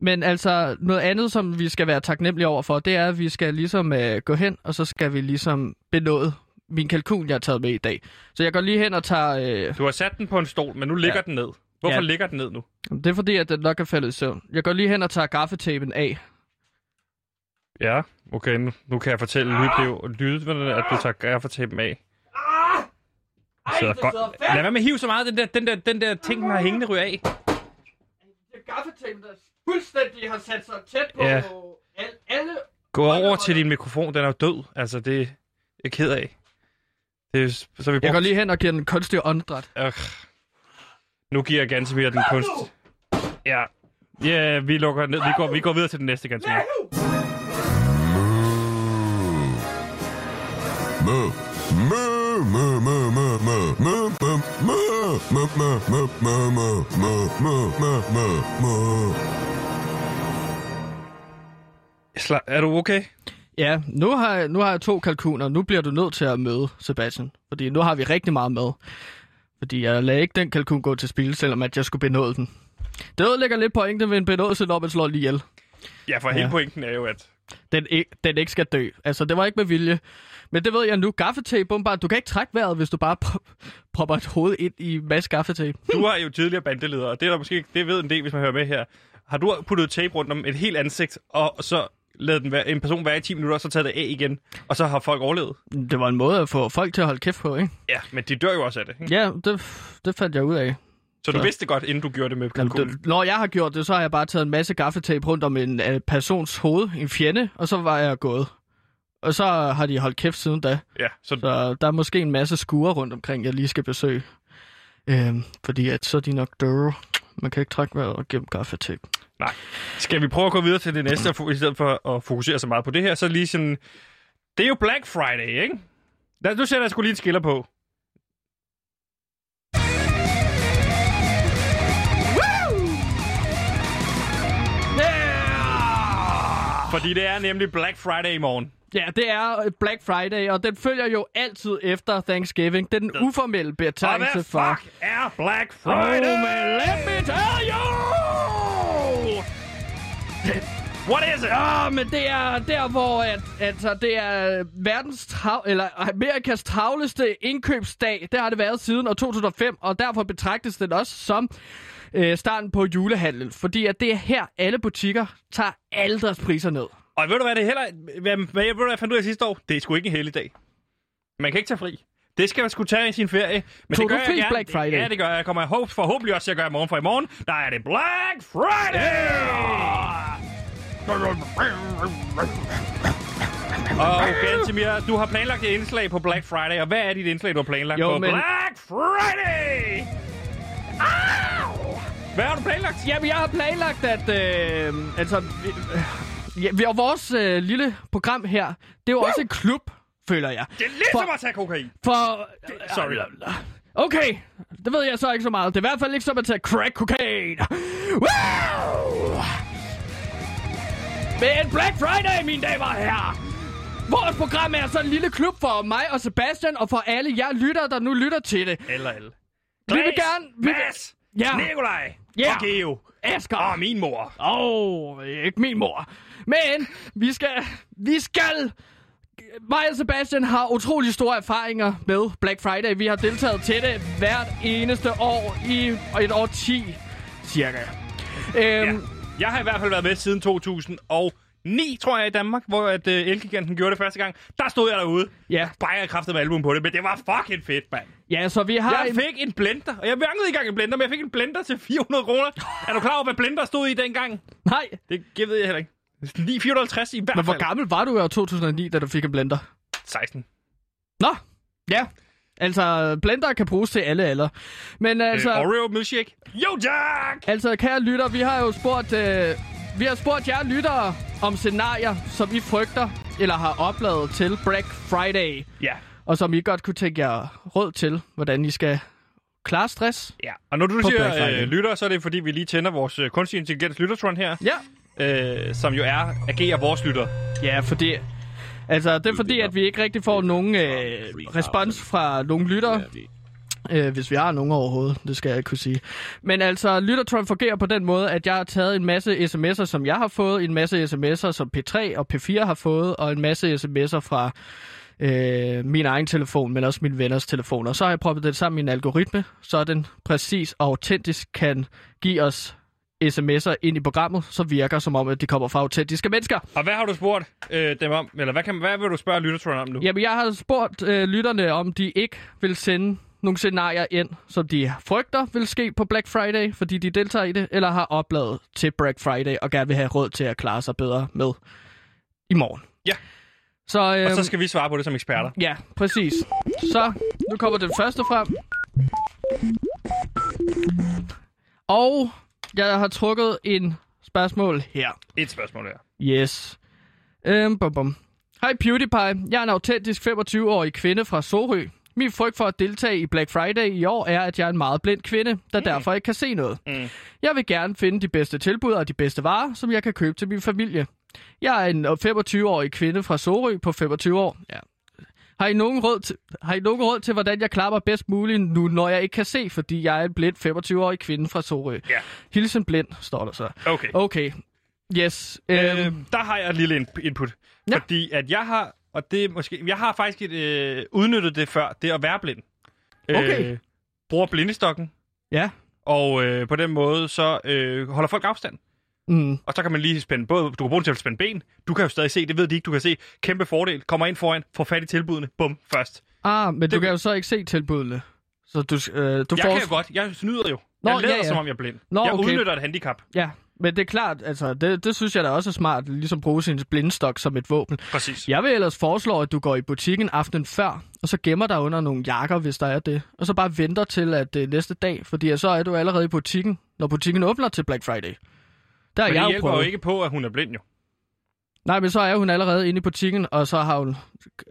Men altså, noget andet, som vi skal være taknemmelige over for, det er, at vi skal ligesom øh, gå hen, og så skal vi ligesom benåde min kalkun, jeg har taget med i dag. Så jeg går lige hen og tager... Øh, Du har sat den på en stol, men nu ligger Ja. den ned. Hvorfor Ja. ligger den ned nu? det er fordi, at den nok er faldet i søvn. Jeg går lige hen og tager gaffetapen af. Ja, okay, nu, nu kan jeg fortælle lydvinderne, at du tager gaffertapen af. Så godt. Lad være med at hive så meget, den der, den der, den der ting, den har hængende ryger af. Gaffetapen, der fuldstændig har sat sig tæt på Ja. alle... Gå over til din mikrofon, den er jo død. Altså, det er jeg ked af. Det er, så vi Jeg brugt... går lige hen og giver den kunstig åndedræt. Øh. Nu giver jeg Gantemir den kunst. Ja. Ja, vi lukker ned. Vi går, vi går videre til den næste Gantemir. Sla- er du okay? Ja, nu har, jeg, nu har jeg to kalkuner. Nu bliver du nødt til at møde Sebastian. Fordi nu har vi rigtig meget med. Fordi jeg lader ikke den kalkun gå til spil, selvom at jeg skulle benåde den. Det ødelægger lidt pointe ved en benådelse, når man slår lige ihjel. Ja, for Ja. hele pointen er jo, at... Den ikke, den ikke skal dø. Altså, det var ikke med vilje. Men det ved jeg nu. Gaffetape, bombar. Du kan ikke trække vejret, hvis du bare pro- propper et hoved ind i en masse gaffetape. Du er jo tidligere bandeleder, og det er der måske ikke, det ved en del, hvis man hører med her. Har du puttet tape rundt om et helt ansigt, og så lavet den være, en person være i 10 minutter, og så taget det af igen, og så har folk overlevet? Det var en måde at få folk til at holde kæft på, ikke? Ja, men de dør jo også af det. Ikke? Ja, det, det fandt jeg ud af. Så du Så- vidste godt, inden du gjorde det med Jamen, kalkunen? det, når jeg har gjort det, så har jeg bare taget en masse gaffetape rundt om en uh, persons hoved, en fjende, og så var jeg gået. Og så har de holdt kæft siden da. Ja, så, Så der er måske en masse skuer rundt omkring, jeg lige skal besøge. Øhm, fordi at så er de nok døre. Man kan ikke trække vejret gennem gaffetape. Skal vi prøve at gå videre til det næste, og i stedet for at fokusere så meget på det her, så lige sådan... Det er jo Black Friday, ikke? Lad, nu sætter jeg sgu lige en skiller på. Fordi det er nemlig Black Friday i morgen. Ja, det er øh, Black Friday, og den følger jo altid efter Thanksgiving. Det er den uformelle Og betegnelse hvad for... fuck er Black Oh, Friday? man, let me tell you! What is it? Ja, men det er der, hvor at, altså, det er verdens trav, eller Amerikas travleste indkøbsdag. Det har det været siden år 2005, og derfor betragtes den også som øh, starten på julehandlen. Fordi at det er her, alle butikker tager alle deres priser ned. Og ved du hvad, det er heller... Hvad, hvad, ved du, hvad jeg fandt ud af sidste år? Det er sgu ikke en helligdag. Man kan ikke tage fri. Det skal man skulle tage i sin ferie. Men Tog det gør du jeg gerne. Black Friday? Ja, det gør jeg. Jeg kommer håb, forhåbentlig også til at gøre i morgen, for i morgen, der er det Black Friday! Og Gantemir, du har planlagt et indslag på Black Friday, og hvad er dit indslag, du har planlagt Jo, på men- Black Friday? Au! Hvad har du planlagt? Jamen, jeg har planlagt, at... Øh, altså, øh, ja, og vores øh, lille program her, det er jo også en klub, føler jeg. Det er lidt For- som at tage kokain. For... Sorry. Okay, det ved jeg så ikke så meget. Det er i hvert fald ikke som at tage crack cocaine. Wow! Men Black Friday, mine damer og herrer. Vores program er så en lille klub for mig og Sebastian, og for alle jer lytter, der nu lytter til det. Eller alle. Vi vil gerne... Vi vil, Mads, Ja. Nikolaj Ja. og Geo. Asger. Og min mor. Åh, oh, ikke min mor. Men vi skal... Vi skal... Mig og Sebastian har utrolig store erfaringer med Black Friday. Vi har deltaget til det hvert eneste år i et år 10, cirka. Øhm, Jeg har i hvert fald været med siden 2009, tror jeg, i Danmark, hvor at, uh, Elgiganten gjorde det første gang. Der stod jeg derude. Ja. Bare jeg kræftede med album på det, men det var fucking fedt, mand. Ja, så vi har... Jeg fik en blender, og jeg manglede ikke engang en blender, men jeg fik en blender til 400 kroner. Er du klar over, hvad blender stod i dengang? Nej, Det det ved jeg heller ikke. 9, 450 i hvert men hvor fald. gammel var du i år 2009, da du fik en blender? 16. Nå, ja. Altså, blender kan bruges til alle alder. Men altså... Altså... Øh, Oreo milkshake. Jo, Jack! Altså, kære lytter, vi har jo spurgt, øh, vi har spurgt jer lyttere om scenarier, som I frygter eller har opladet til Black Friday, Ja. og som I godt kunne tænke jer råd til, hvordan I skal klare stress. Ja, og når du siger øh, lytter, så er det fordi, vi lige tænder vores øh, kunstig intelligens lyttertron her, Ja. øh, som jo er, agerer vores lytter. Ja, fordi... Altså, det er fordi, at vi ikke rigtig får nogen øh, respons fra nogen lyttere. Øh, hvis vi har nogen overhovedet, det skal jeg ikke kunne sige. Men altså, Lyttertron fungerer på den måde, at jeg har taget en masse sms'er, som jeg har fået, en masse sms'er, som P3 og P4 har fået, og en masse sms'er fra øh, min egen telefon, men også mine venners telefoner. Så har jeg proppet det sammen i en algoritme, så den præcis og autentisk kan give os sms'er ind i programmet, så virker som om, at de kommer fra autentiske mennesker. Og hvad har du spurgt øh, dem om? Eller hvad, kan, hvad vil du spørge lyttertron om nu? Jamen, jeg har spurgt øh, lytterne, om de ikke vil sende nogle scenarier ind, som de frygter vil ske på Black Friday, fordi de deltager i det, eller har opladet til Black Friday og gerne vil have råd til at klare sig bedre med i morgen. Ja. Så, øh, Og så skal vi svare på det som eksperter. Ja, præcis. Så, nu kommer den første frem. Og jeg har trukket en spørgsmål her. Et spørgsmål her. Yes. Øhm, bum, bum. Hej PewDiePie. Jeg er en autentisk 25-årig kvinde fra Sorø. Min frygt for at deltage i Black Friday i år er, at jeg er en meget blind kvinde, der mm. derfor ikke kan se noget. Mm. Jeg vil gerne finde de bedste tilbud og de bedste varer, som jeg kan købe til min familie. Jeg er en 25-årig kvinde fra Sorø på 25 år. Ja. Har I, nogen råd til, har I nogen råd til, hvordan jeg klapper bedst muligt nu, når jeg ikke kan se, fordi jeg er en blind 25-årig kvinde fra Sorø? Ja. Hilsen blind, står der så. Okay. Okay. Yes. Øh, Øhm, der har jeg et lille in- input. Ja. Fordi at jeg har, og det måske, jeg har faktisk et, øh, udnyttet det før, det at være blind. Okay. Øh, bruger blindestokken, ja. og øh, på den måde så øh, holder folk afstand. Mm. Og så kan man lige spænde både, du kan bruge den til at spænde ben, du kan jo stadig se, det ved de ikke, du kan se, kæmpe fordel, kommer ind foran, får fat i tilbudene, bum, først. Ah, men det... Du kan jo så ikke se tilbudene. Så du, øh, du Jeg får... kan jo godt, jeg snyder jo. Nå, jeg lader, ja, ja. som om jeg er blind. Nå, jeg okay. udnytter et handicap. Ja, men det er klart, altså, det, det synes jeg da også er smart, ligesom bruge sin blindstok som et våben. Præcis. Jeg vil ellers foreslå, at du går i butikken aftenen før, og så gemmer dig under nogle jakker, hvis der er det. Og så bare venter til at det er næste dag, fordi så er du allerede i butikken, når butikken åbner til Black Friday. Der har Men jeg det jo hjælper jo ikke på, at hun er blind jo. Nej, men så er hun allerede inde i butikken, og så, har hun,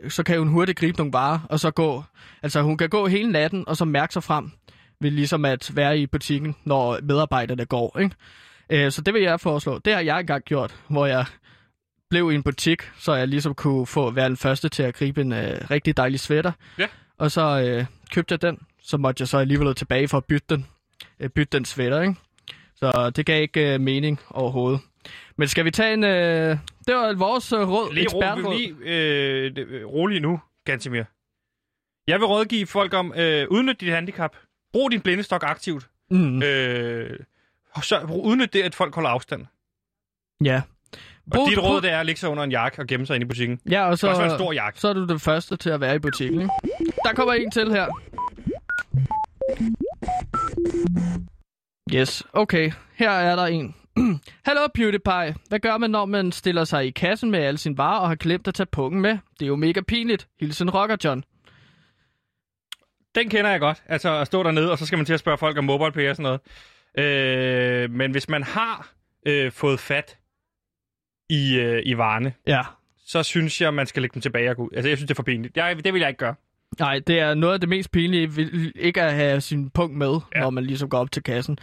så kan hun hurtigt gribe nogle varer, og så gå... Altså, hun kan gå hele natten, og så mærke sig frem ved ligesom at være i butikken, når medarbejderne går, ikke? Øh, så det vil jeg foreslå. Det har jeg engang gjort, hvor jeg blev i en butik, så jeg ligesom kunne få være den første til at gribe en øh, rigtig dejlig sweater. Ja. Og så øh, købte jeg den, så måtte jeg så alligevel tilbage for at bytte den, øh, bytte den sweater, ikke? Så det gav ikke øh, mening overhovedet. Men skal vi tage en... Øh, det var vores øh, råd, Lige, ekspertråd. ro, lige øh, det- øh, rolig nu, Gantemir. Jeg vil rådgive folk om, øh, udnyt dit handicap. Brug din blindestok aktivt. Mm, Øh, og så udnyt det, at folk holder afstand. ja. Og Brug- dit brug- råd, det er at ligge sig under en jakke og gemme sig inde i butikken. Ja, og Det så, skal også være en stor jakke. så er du den første til at være i butikken. Ikke? Der kommer en til her. Yes, okay. Her er der en. [CLEARS THROAT] Hallo PewDiePie. Hvad gør man, når man stiller sig i kassen med alle sine varer og har glemt at tage pungen med? Det er jo mega pinligt. Hilsen Rocker John. Den kender jeg godt. Altså at stå dernede, og så skal man til at spørge folk om MobilePay og sådan noget. Øh, men hvis man har øh, fået fat i, øh, i varerne, Ja. så synes jeg, man skal lægge dem tilbage og gå ud. Altså, jeg synes, det er for pinligt. Jeg, det vil jeg ikke gøre. Nej, det er noget af det mest pinlige, ikke at have sin punkt med, ja. Når man ligesom går op til kassen.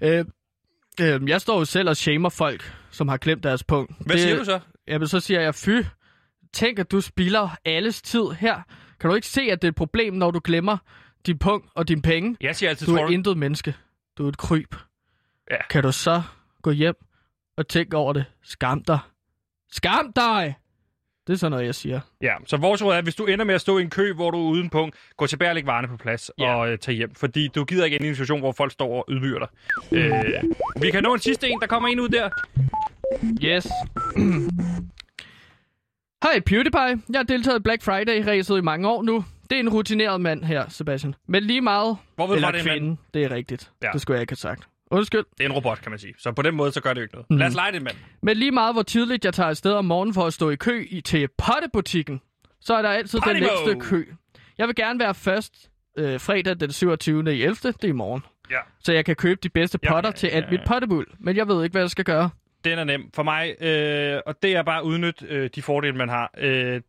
Øh, øh, jeg står jo selv og shamer folk, som har glemt deres punkt. Hvad det... siger du så? Jamen, så siger jeg, fy, tænk, at du spilder alles tid her. Kan du ikke se, at det er et problem, når du glemmer din punkt og din penge? Jeg siger altid, Du er du... intet menneske. Du er et kryb. Ja. Kan du så gå hjem og tænke over det? Skam dig. Skam dig! Det er sådan noget, jeg siger. Ja, så vores råd er, hvis du ender med at stå i en kø, hvor du er uden punkt, gå tilbage og læg varerne på plads Ja. og øh, tag hjem. Fordi du gider ikke ind i en situation, hvor folk står og ydmyger dig. Øh, vi kan nå en sidste en. Der kommer en ud der. Yes. [CLEARS THROAT] Hej PewDiePie. Jeg har deltaget i Black Friday-ræset i mange år nu. Det er en rutineret mand her, Sebastian. Men lige meget... Hvor ved eller det er kvinde. Det er rigtigt. Ja. Det skulle jeg ikke have sagt. Undskyld. Det er en robot, kan man sige. Så på den måde, så gør det jo ikke noget. Mhm. Lad os lege det, mand. Men lige meget hvor tidligt jeg tager afsted om morgenen for at stå i kø i, til pottebutikken, så er der altid den Potimo! næste kø. Jeg vil gerne være først øh, fredag den 27. i 11. Det er i morgen. Ja. Så jeg kan købe de bedste Ja, potter ja, til alt ja, mit ja. pottebul. Men jeg ved ikke, hvad jeg skal gøre. Den er nem for mig, øh, og det er bare at udnytte øh, de fordele, man har. Øh,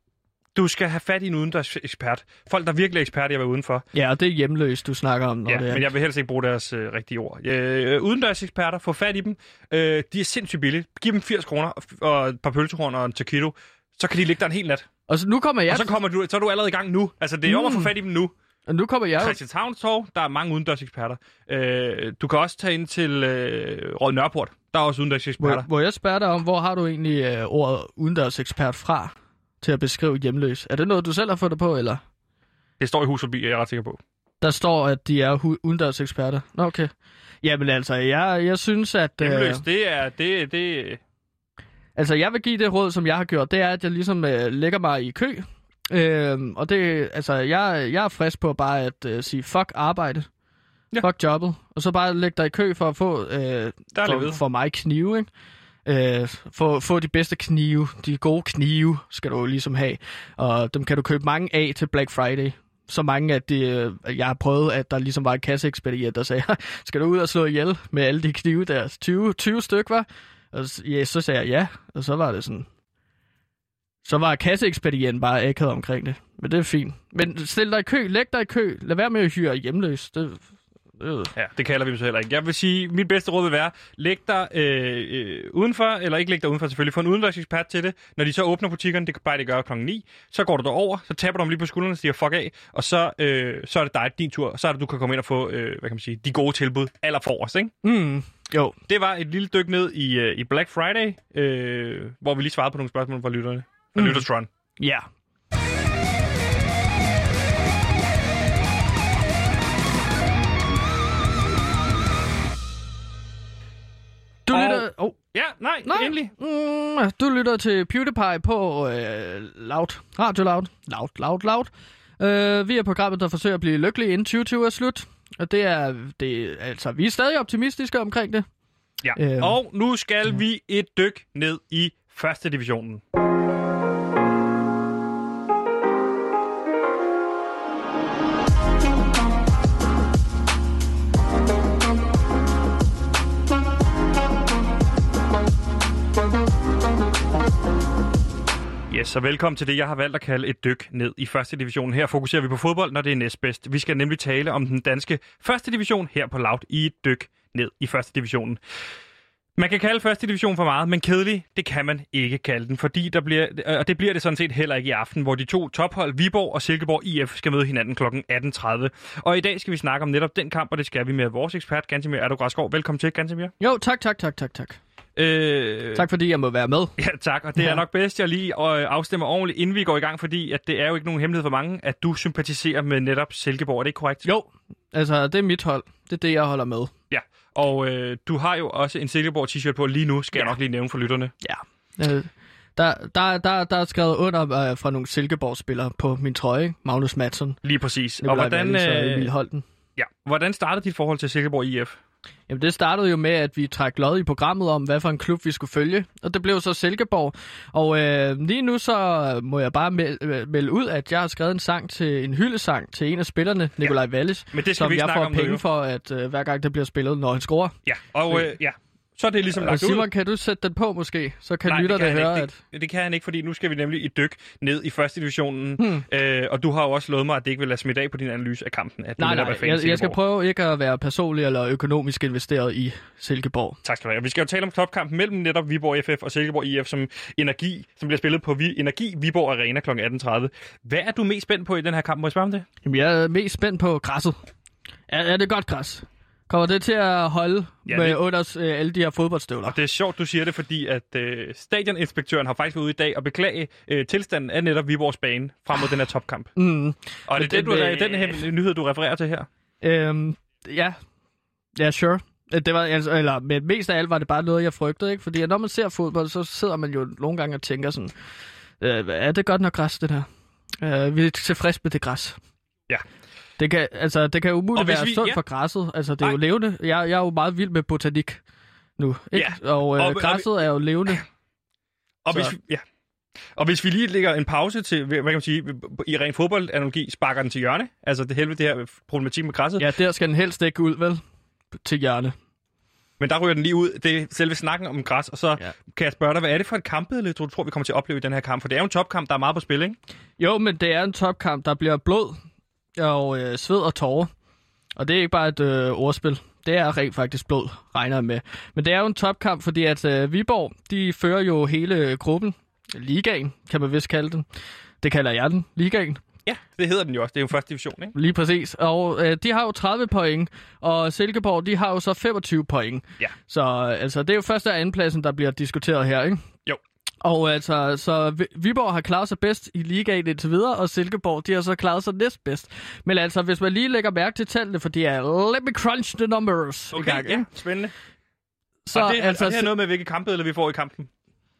du skal have fat i en udendørs ekspert. Folk, der er virkelig er ekspert i at være udenfor. Ja, og det er hjemløst, du snakker om. Når Ja, det er. men jeg vil helst ikke bruge deres øh, rigtige ord. Øh, udendørs eksperter, få fat i dem. Øh, de er sindssygt billige. Giv dem 80 kroner og, et par pølsehorn og en taquito. Så kan de ligge der en hel nat. Og så nu kommer jeg, Og så, kommer du, så er du allerede i gang nu. Altså, det er om at få Mm. fat i dem nu. og nu kommer jeg Christianshavns Torv, der er mange udendørs eksperter. Øh, du kan også tage ind til øh, Rød Nørreport. Der er også udendørs eksperter. Hvor, hvor jeg spørger dig om, hvor har du egentlig øh, ordet udendørs ekspert fra til at beskrive hjemløs? Er det noget, du selv har fundet på, eller? Det står i hus forbi, er jeg ret sikker på. Der står, at de er udendørs eksperter. Nå, okay. Jamen altså, jeg, jeg synes, at... Øh, Hjemløs, det er... Det, det, altså, jeg vil give det råd, som jeg har gjort, det er, at jeg ligesom øh, lægger mig i kø. Øh, og det, altså, jeg, jeg er frisk på bare at øh, sige, fuck arbejde. Ja. Fuck jobbet. Og så bare lægge dig i kø for at få, øh, er for, for mig knive, ikke? Øh, få, få de bedste knive, de gode knive skal du ligesom have. Og dem kan du købe mange af til Black Friday. Så mange, at det, øh, jeg har prøvet, at der ligesom var en kasseekspedient, der sagde, [LAUGHS] skal du ud og slå ihjel med alle de knive der? 20, 20 styk, var? Og ja, så sagde jeg ja, og så var det sådan... Så var kasseekspedienten bare akavet omkring det. Men det er fint. Men stil dig i kø, læg dig i kø. Lad være med at hyre hjemløs. Det, det, Ja, det kalder vi dem så heller ikke. Jeg vil sige, mit bedste råd vil være, læg dig øh, øh, udenfor, eller ikke læg dig udenfor selvfølgelig, få en udendørs ekspert til det. Når de så åbner butikkerne, det kan bare det gøre klokken 9, så går du derover, så taber du dem lige på skuldrene og siger fuck af, og så, øh, så er det dig, din tur, så er det, du kan komme ind og få, øh, hvad kan man sige, de gode tilbud allerforrest, ikke? mm, jo, Det var et lille dyk ned i, øh, i Black Friday, øh, hvor vi lige svarede på nogle spørgsmål fra lytterne. Fra mm. Lyttertron. ja. Du Oh, Ja, nej, nej, endelig. Mm, du lytter til PewDiePie på øh, Loud. Radio Loud. Loud, Loud, Loud. Øh, vi er programmet, der forsøger at blive lykkelige inden 2020 er slut. Og det er, det, altså, vi er stadig optimistiske omkring det. Ja. Øhm. Og nu skal vi et dyk ned i første divisionen. Yes, så velkommen til det, jeg har valgt at kalde et dyk ned i første division. Her fokuserer vi på fodbold, når det er næstbedst. Vi skal nemlig tale om den danske første division her på Loud i et dyk ned i første divisionen. Man kan kalde første division for meget, men kedelig, det kan man ikke kalde den, fordi der bliver, og det bliver det sådan set heller ikke i aften, hvor de to tophold, Viborg og Silkeborg IF, skal møde hinanden kl. 18.30. Og i dag skal vi snakke om netop den kamp, og det skal vi med vores ekspert, Gantemir Erdogradskov. Velkommen til, Gantemir. Jo, tak, tak, tak, tak, tak. Øh, Tak fordi jeg må være med. Ja, tak. Og det er Ja. nok bedst, jeg lige øh, afstemmer ordentligt, inden vi går i gang, fordi at det er jo ikke nogen hemmelighed for mange, at du sympatiserer med netop Silkeborg. Er det ikke korrekt? Jo, altså det er mit hold. Det er det, jeg holder med. Ja. Og øh, du har jo også en Silkeborg t-shirt på lige nu, skal ja. jeg nok lige nævne for lytterne. Ja. Øh, der, der, der, der er skrevet under øh, fra nogle Silkeborg-spillere på min trøje. Magnus Madsen, Lige præcis. Nikolaj og hvordan, Wallis og Emil øh, Holten. ja. hvordan startede dit forhold til Silkeborg IF? Jamen, det startede jo med, at vi trak lod i programmet om, hvad for en klub vi skulle følge. Og det blev så Silkeborg. Og øh, lige nu så må jeg bare melde, øh, melde ud, at jeg har skrevet en sang til en hyldesang til en af spillerne, Nikolaj Wallis. Men det skal som vi jeg får nu, penge jo. for, at øh, hver gang det bliver spillet, når han scorer. Ja, og øh, ja. Så er det ligesom lagt Simon, ud. kan du sætte den på måske? Så kan Nej, det høre, at... Det, det kan han ikke, fordi nu skal vi nemlig i dyk ned i første divisionen. Hmm. Øh, og du har jo også lovet mig, at det ikke vil lade smitte af på din analyse af kampen. At Nej, nej, af jeg, jeg skal prøve ikke at være personlig eller økonomisk investeret i Silkeborg. Tak skal du have. Vi skal jo tale om topkampen mellem netop Viborg FF og Silkeborg IF, som Energi, som bliver spillet på Vi- Energi Viborg Arena kl. 18.30. Hvad er du mest spændt på i den her kamp? Må jeg spørge om det? Jamen, jeg er mest spændt på græsset. Er, er det godt græs? Kommer det til at holde Ja, med det- under øh, alle de her fodboldstøvler? Og det er sjovt, du siger det, fordi at øh, stadioninspektøren har faktisk været ude i dag og beklage øh, tilstanden af netop Viborgs bane frem mod den her topkamp. Mm. Og er det, det, du, det- den her nyhed, du refererer til her? Øhm, ja. Ja, sure. Øh, Det var, altså, eller, men mest af alt var det bare noget, jeg frygtede, ikke? Fordi når man ser fodbold, så sidder man jo nogle gange og tænker sådan, øh, er det godt nok græs, det her? Øh, vi er tilfredse med det græs. Ja. Det kan, altså, det kan Og umuligt være vi- sundt ja. for græsset. Altså, det er Nej. jo levende. Jeg, jeg er jo meget vild med botanik nu. Ikke? Ja. Og, øh, Og- og græsset er jo levende. Og Så- hvis, vi, ja. og hvis vi lige lægger en pause til, hvad kan man sige, i ren fodboldanalogi, sparker den til hjørne, altså det helvede det her problematik med græsset, Ja, der skal den helst ikke ud, vel? Til hjørne. men der ryger den lige ud. Det er selve snakken om græs, og så Ja. kan jeg spørge dig, hvad er det for et kampbillede, du tror, vi kommer til at opleve i den her kamp? For det er jo en topkamp, der er meget på spil, ikke? Jo, men det er en topkamp, der bliver blod og øh, sved og tårer. Og det er ikke bare et øh, ordspil. Det er rent faktisk blod, regner jeg med. Men det er jo en topkamp, fordi at øh, Viborg, de fører jo hele gruppen. Ligaen, kan man vist kalde den. Det kalder jeg den, Ligaen. Ja, det hedder den jo også. Det er jo første division, ikke? Lige præcis. Og øh, de har jo 30 point, og Silkeborg, de har jo så 25 point. Ja. Så øh, altså, det er jo første og andenpladsen, der bliver diskuteret her, ikke? Og altså, så Vi- Viborg har klaret sig bedst i ligaen indtil videre, og Silkeborg, de har så klaret sig næstbedst. Men altså, hvis man lige lægger mærke til tallene, for de er, let me crunch the numbers. Okay, gang, ja, spændende. Så og det, altså, og det er noget med, hvilke kampbilleder vi får i kampen.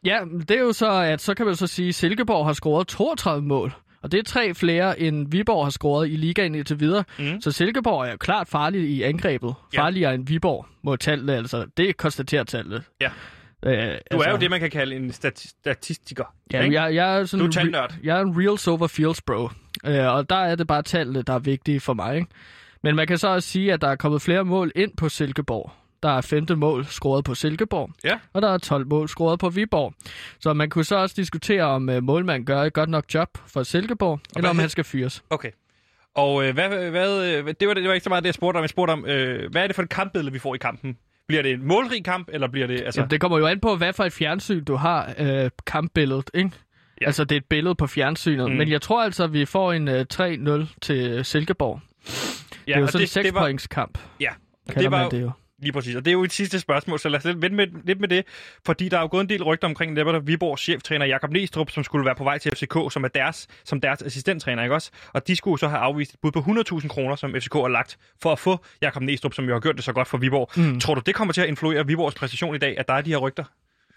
Ja, det er jo så, at så kan man så sige, at Silkeborg har scoret 32 mål. Og det er tre flere, end Viborg har scoret i ligaen indtil videre. Mm. Så Silkeborg er jo klart farlig i angrebet. Ja. Farligere end Viborg, må tallene altså. Det konstaterer tallene. Ja. Øh, Du altså, er jo det, man kan kalde en stati- statistiker. Ja, ikke? jeg, jeg er sådan Du er re-. Jeg er en real sober fields bro. Øh, og der er det bare tallene, der er vigtige for mig. Ikke? Men man kan så også sige, at der er kommet flere mål ind på Silkeborg. Der er femte mål scoret på Silkeborg, Ja. og der er 12 mål scoret på Viborg. Så man kunne så også diskutere, om uh, målmanden gør et godt nok job for Silkeborg, eller hvad om han skal fyres. Okay. Og øh, hvad, hvad, øh, det, var, det var ikke så meget det, jeg spurgte om. Jeg spurgte om, øh, hvad er det for et kampbillede, vi får i kampen? Bliver det en målrig kamp, eller bliver det... Altså, Jamen, det kommer jo an på, hvad for et fjernsyn du har øh, kampbilledet, ikke? Ja. Altså, det er et billede på fjernsynet. Mm. Men jeg tror altså, vi får en øh, 3-0 til Silkeborg. Ja, det er jo sådan en det, det var, 6 kamp, Ja, det var det jo. Lige præcis, og det er jo et sidste spørgsmål, så lad os lidt vente med, lidt med det, fordi der er jo gået en del rygter omkring netop Viborgs cheftræner Jakob Næstrup, som skulle være på vej til FCK, som er deres, som deres assistenttræner, ikke også? Og de skulle så have afvist et bud på 100.000 kroner, som FCK har lagt, for at få Jakob Næstrup, som jo har gjort det så godt for Viborg. Mm. Tror du, det kommer til at influere Viborgs præstation i dag, at der er de her rygter?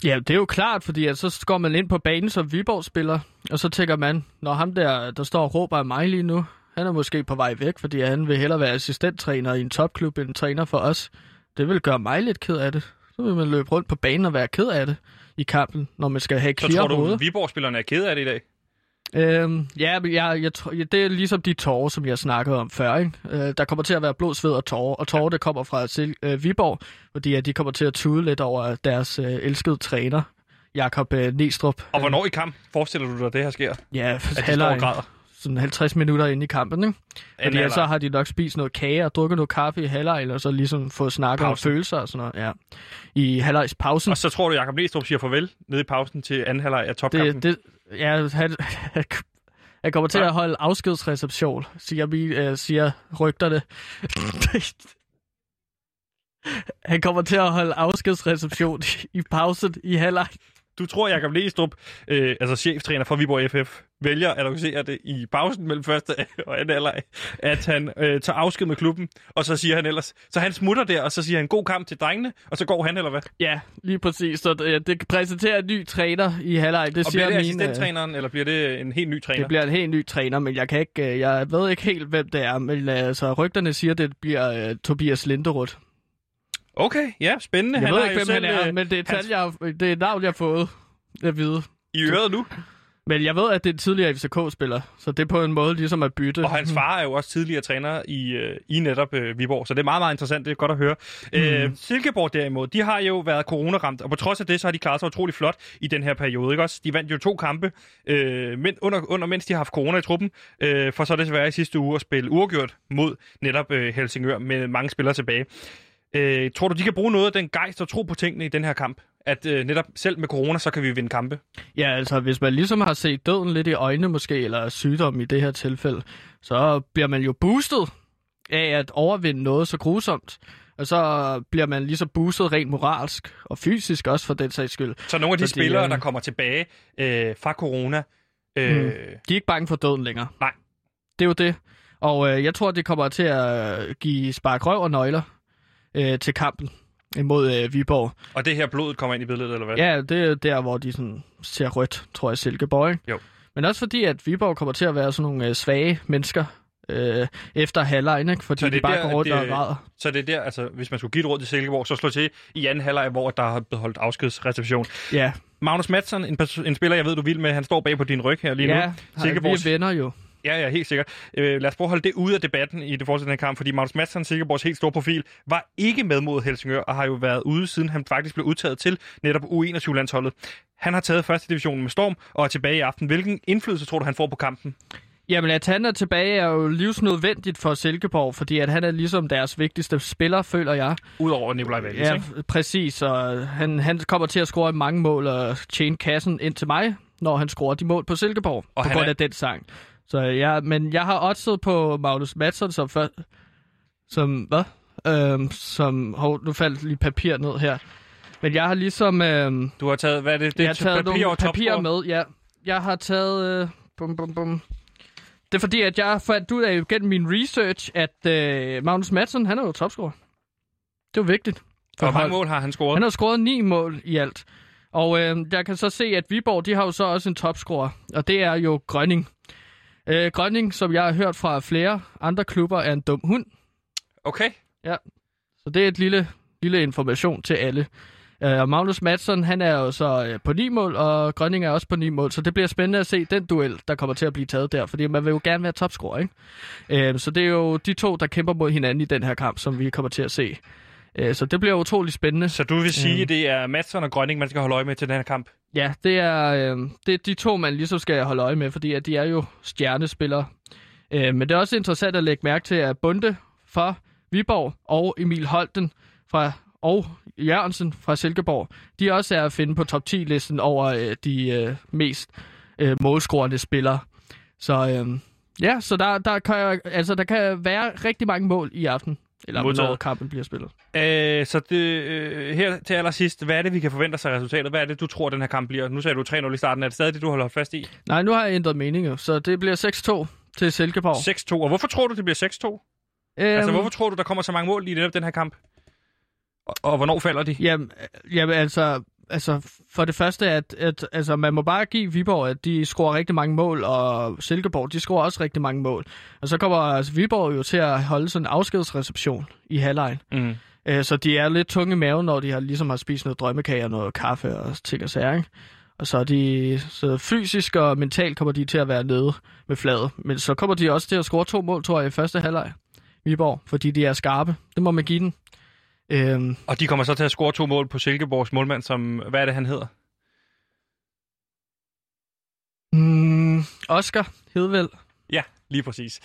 Ja, det er jo klart, fordi at så går man ind på banen som Viborg-spiller, og så tænker man, når ham der, der står og råber af mig lige nu, han er måske på vej væk, fordi han vil hellere være assistenttræner i en topklub end træner for os. Det vil gøre mig lidt ked af det. Så vil man løbe rundt på banen og være ked af det i kampen, når man skal have Så clear tror du, at Viborg-spillerne er kede af det i dag? Øhm, ja, men jeg, jeg, ja, det er ligesom de tårer, som jeg snakkede om før. Ikke? Øh, der kommer til at være blod, sved og tårer, og tårer det kommer fra til, øh, Viborg, fordi at de kommer til at tude lidt over deres øh, elskede træner, Jakob øh, Næstrup. Og hvornår i kamp forestiller du dig, at det her sker? Ja, At de står og halvleg, græder? Sådan 50 minutter inde i kampen, ikke? Fordi ja, så har de nok spist noget kage og drukket noget kaffe i halvleg, og så ligesom fået snakket om Pausen. følelser og sådan noget, ja. I halvlegs pausen. Og så tror du, Jakob Næstrup siger farvel nede i pausen til anden halvleg af topkampen? Det, det, ja, han, [LAUGHS] han kommer til Ja. at holde afskedsreception, siger, vi, øh, siger rygterne. [LAUGHS] han kommer til at holde afskedsreception i pausen i halvleg. Du tror, Jakob Næstrup, øh, altså cheftræner for Viborg FF, vælger at annoncere det i pausen mellem første og anden halvleg, at han øh, tager afsked med klubben, og så siger han ellers, så han smutter der, og så siger han god kamp til drengene, og så går han, eller hvad? Ja, lige præcis. Så det, det præsenterer en ny træner i halvleg. Det Og siger bliver det min, øh, assistenttræneren, eller bliver det en helt ny træner? Det bliver en helt ny træner, men jeg kan ikke, øh, jeg ved ikke helt, hvem det er. Men altså, rygterne siger, at det bliver uh, Tobias Linderoth. Okay, ja, spændende. Jeg han ved ikke, hvem han selv, er, øh, men det er, tal, jeg, det er et navn, jeg har fået at vide. i øret nu. Men jeg ved, at det er en tidligere FCK-spiller, så det er på en måde ligesom at bytte. Og hans far er jo også tidligere træner i, øh, i netop øh, Viborg, så det er meget, meget interessant. Det er godt at høre. Mm. Øh, Silkeborg derimod, de har jo været coronaramt, og på trods af det, så har de klaret sig utrolig flot i den her periode. Ikke også? De vandt jo to kampe, øh, men under, under, mens de har haft corona i truppen, øh, for så desværre i sidste uge at spille uafgjort mod netop øh, Helsingør med mange spillere tilbage. Øh, tror du, de kan bruge noget af den gejst og tro på tingene i den her kamp? At øh, netop selv med corona, så kan vi vinde kampe? Ja, altså hvis man ligesom har set døden lidt i øjnene måske, eller sygdom i det her tilfælde, så bliver man jo boostet af at overvinde noget så grusomt. Og så bliver man lige så boostet rent moralsk og fysisk også for den sags skyld. Så nogle af de Fordi, spillere, øh, der kommer tilbage øh, fra corona, øh, Mm. De er ikke bange for døden længere. Nej. Det er jo det. Og øh, jeg tror, det kommer til at give spark røv og nøgler øh, til kampen imod øh, Viborg. og det her blodet kommer ind i billedet, eller hvad? Ja, det er der, hvor de sådan ser rødt, tror jeg, Silkeborg. Ikke? Jo. Men også fordi, at Viborg kommer til at være sådan nogle øh, svage mennesker øh, efter halvlejen, ikke? fordi Så det de bare der, går rundt det- og græder. Så det er der, altså, hvis man skulle give et råd til Silkeborg, så slå til i anden halvleg, hvor der har blevet holdt afskedsreception. Ja, Magnus Madsen, en, en spiller, jeg ved, du vil med, han står bag på din ryg her lige ja nu. vi Silkeborgs- er venner jo. Ja, ja, helt sikkert. Øh, lad os prøve at holde det ude af debatten i det fortsættende kamp, fordi Magnus Madsen, Silkeborgs helt store profil, var ikke med mod Helsingør, og har jo været ude, siden han faktisk blev udtaget til netop U21-landsholdet. Han har taget første divisionen med storm og er tilbage i aften. Hvilken indflydelse tror du, han får på kampen? Jamen, at han er tilbage er jo livsnødvendigt for Silkeborg, fordi at han er ligesom deres vigtigste spiller, føler jeg. Udover Nikolaj Valles, Ja, ikke? præcis. Og han, han kommer til at score mange mål og tjene kassen ind til mig, når han scorer de mål på Silkeborg, Og på grund er- af den sang. Så ja, men jeg har oddset på Magnus Madsen som før, som, hvad? Øhm, som, hov, nu faldt lige papir ned her. Men jeg har ligesom, øhm, Du har taget, hvad er det? det jeg har taget papir nogle papirer med, ja. Jeg har taget, øh, bum, bum, bum. Det er fordi, at jeg fandt ud af gennem min research, at øh, Magnus Madsen, han er jo topscorer. Det er jo vigtigt. for Hvor mange mål har han scoret? Han har scoret ni mål i alt. Og øh, jeg kan så se, at Viborg, de har jo så også en topscorer, og det er jo Grønning. Øh, Grønning, som jeg har hørt fra flere andre klubber, er en dum hund. Okay. Så det er et lille, lille information til alle. Øh, og Magnus Madsen, han er jo så øh, på ni mål, og Grønning er også på ni mål, så det bliver spændende at se den duel, der kommer til at blive taget der, fordi man vil jo gerne være topscorer, ikke? Øh, så det er jo de to, der kæmper mod hinanden i den her kamp, som vi kommer til at se. Øh, så det bliver utrolig spændende. Så du vil sige, Øhm. at det er Madsen og Grønning, man skal holde øje med til den her kamp? Ja, det er, øh, det er de to, man ligesom skal holde øje med, fordi at de er jo stjernespillere. Øh, men det er også interessant at lægge mærke til, at Bunde fra Viborg og Emil Holten fra, og Jørgensen fra Silkeborg, de også er at finde på top 10-listen over øh, de øh, mest øh, målscorende spillere. Så øh, ja, så der, der, kan, altså, der kan være rigtig mange mål i aften, eller Modtaget. kampen bliver spillet. Øh, så det, øh, her til allersidst, hvad er det, vi kan forvente os af resultatet? Hvad er det, du tror, den her kamp bliver? Nu sagde du 3-0 i starten. Er det stadig det, du holder fast i? Nej, nu har jeg ændret mening jo, så det bliver 6-2 til Silkeborg. 6-2. Og hvorfor tror du, det bliver 6-2? Øhm, Altså, hvorfor tror du, der kommer så mange mål i den her kamp? Og, og hvornår falder de? Jamen, øh, jamen altså, altså, for det første, at, at altså, man må bare give Viborg, at de scorer rigtig mange mål, og Silkeborg, de scorer også rigtig mange mål. Og så kommer altså, Viborg jo til at holde sådan en afskedsreception i halvlejen. Mm. Øh, så de er lidt tunge i maven, når de har, ligesom har spist noget drømmekage og noget kaffe og ting og sager, ikke? Og så, er de, så fysisk og mentalt kommer de til at være nede med fladet. Men så kommer de også til at score to mål, tror jeg, i første halvleg. Viborg, fordi de er skarpe. Det må man give den. Øhm, Og de kommer så til at score to mål på Silkeborgs målmand, som... Hvad er det, han hedder? Mm, Oscar Hedvel. Lige præcis.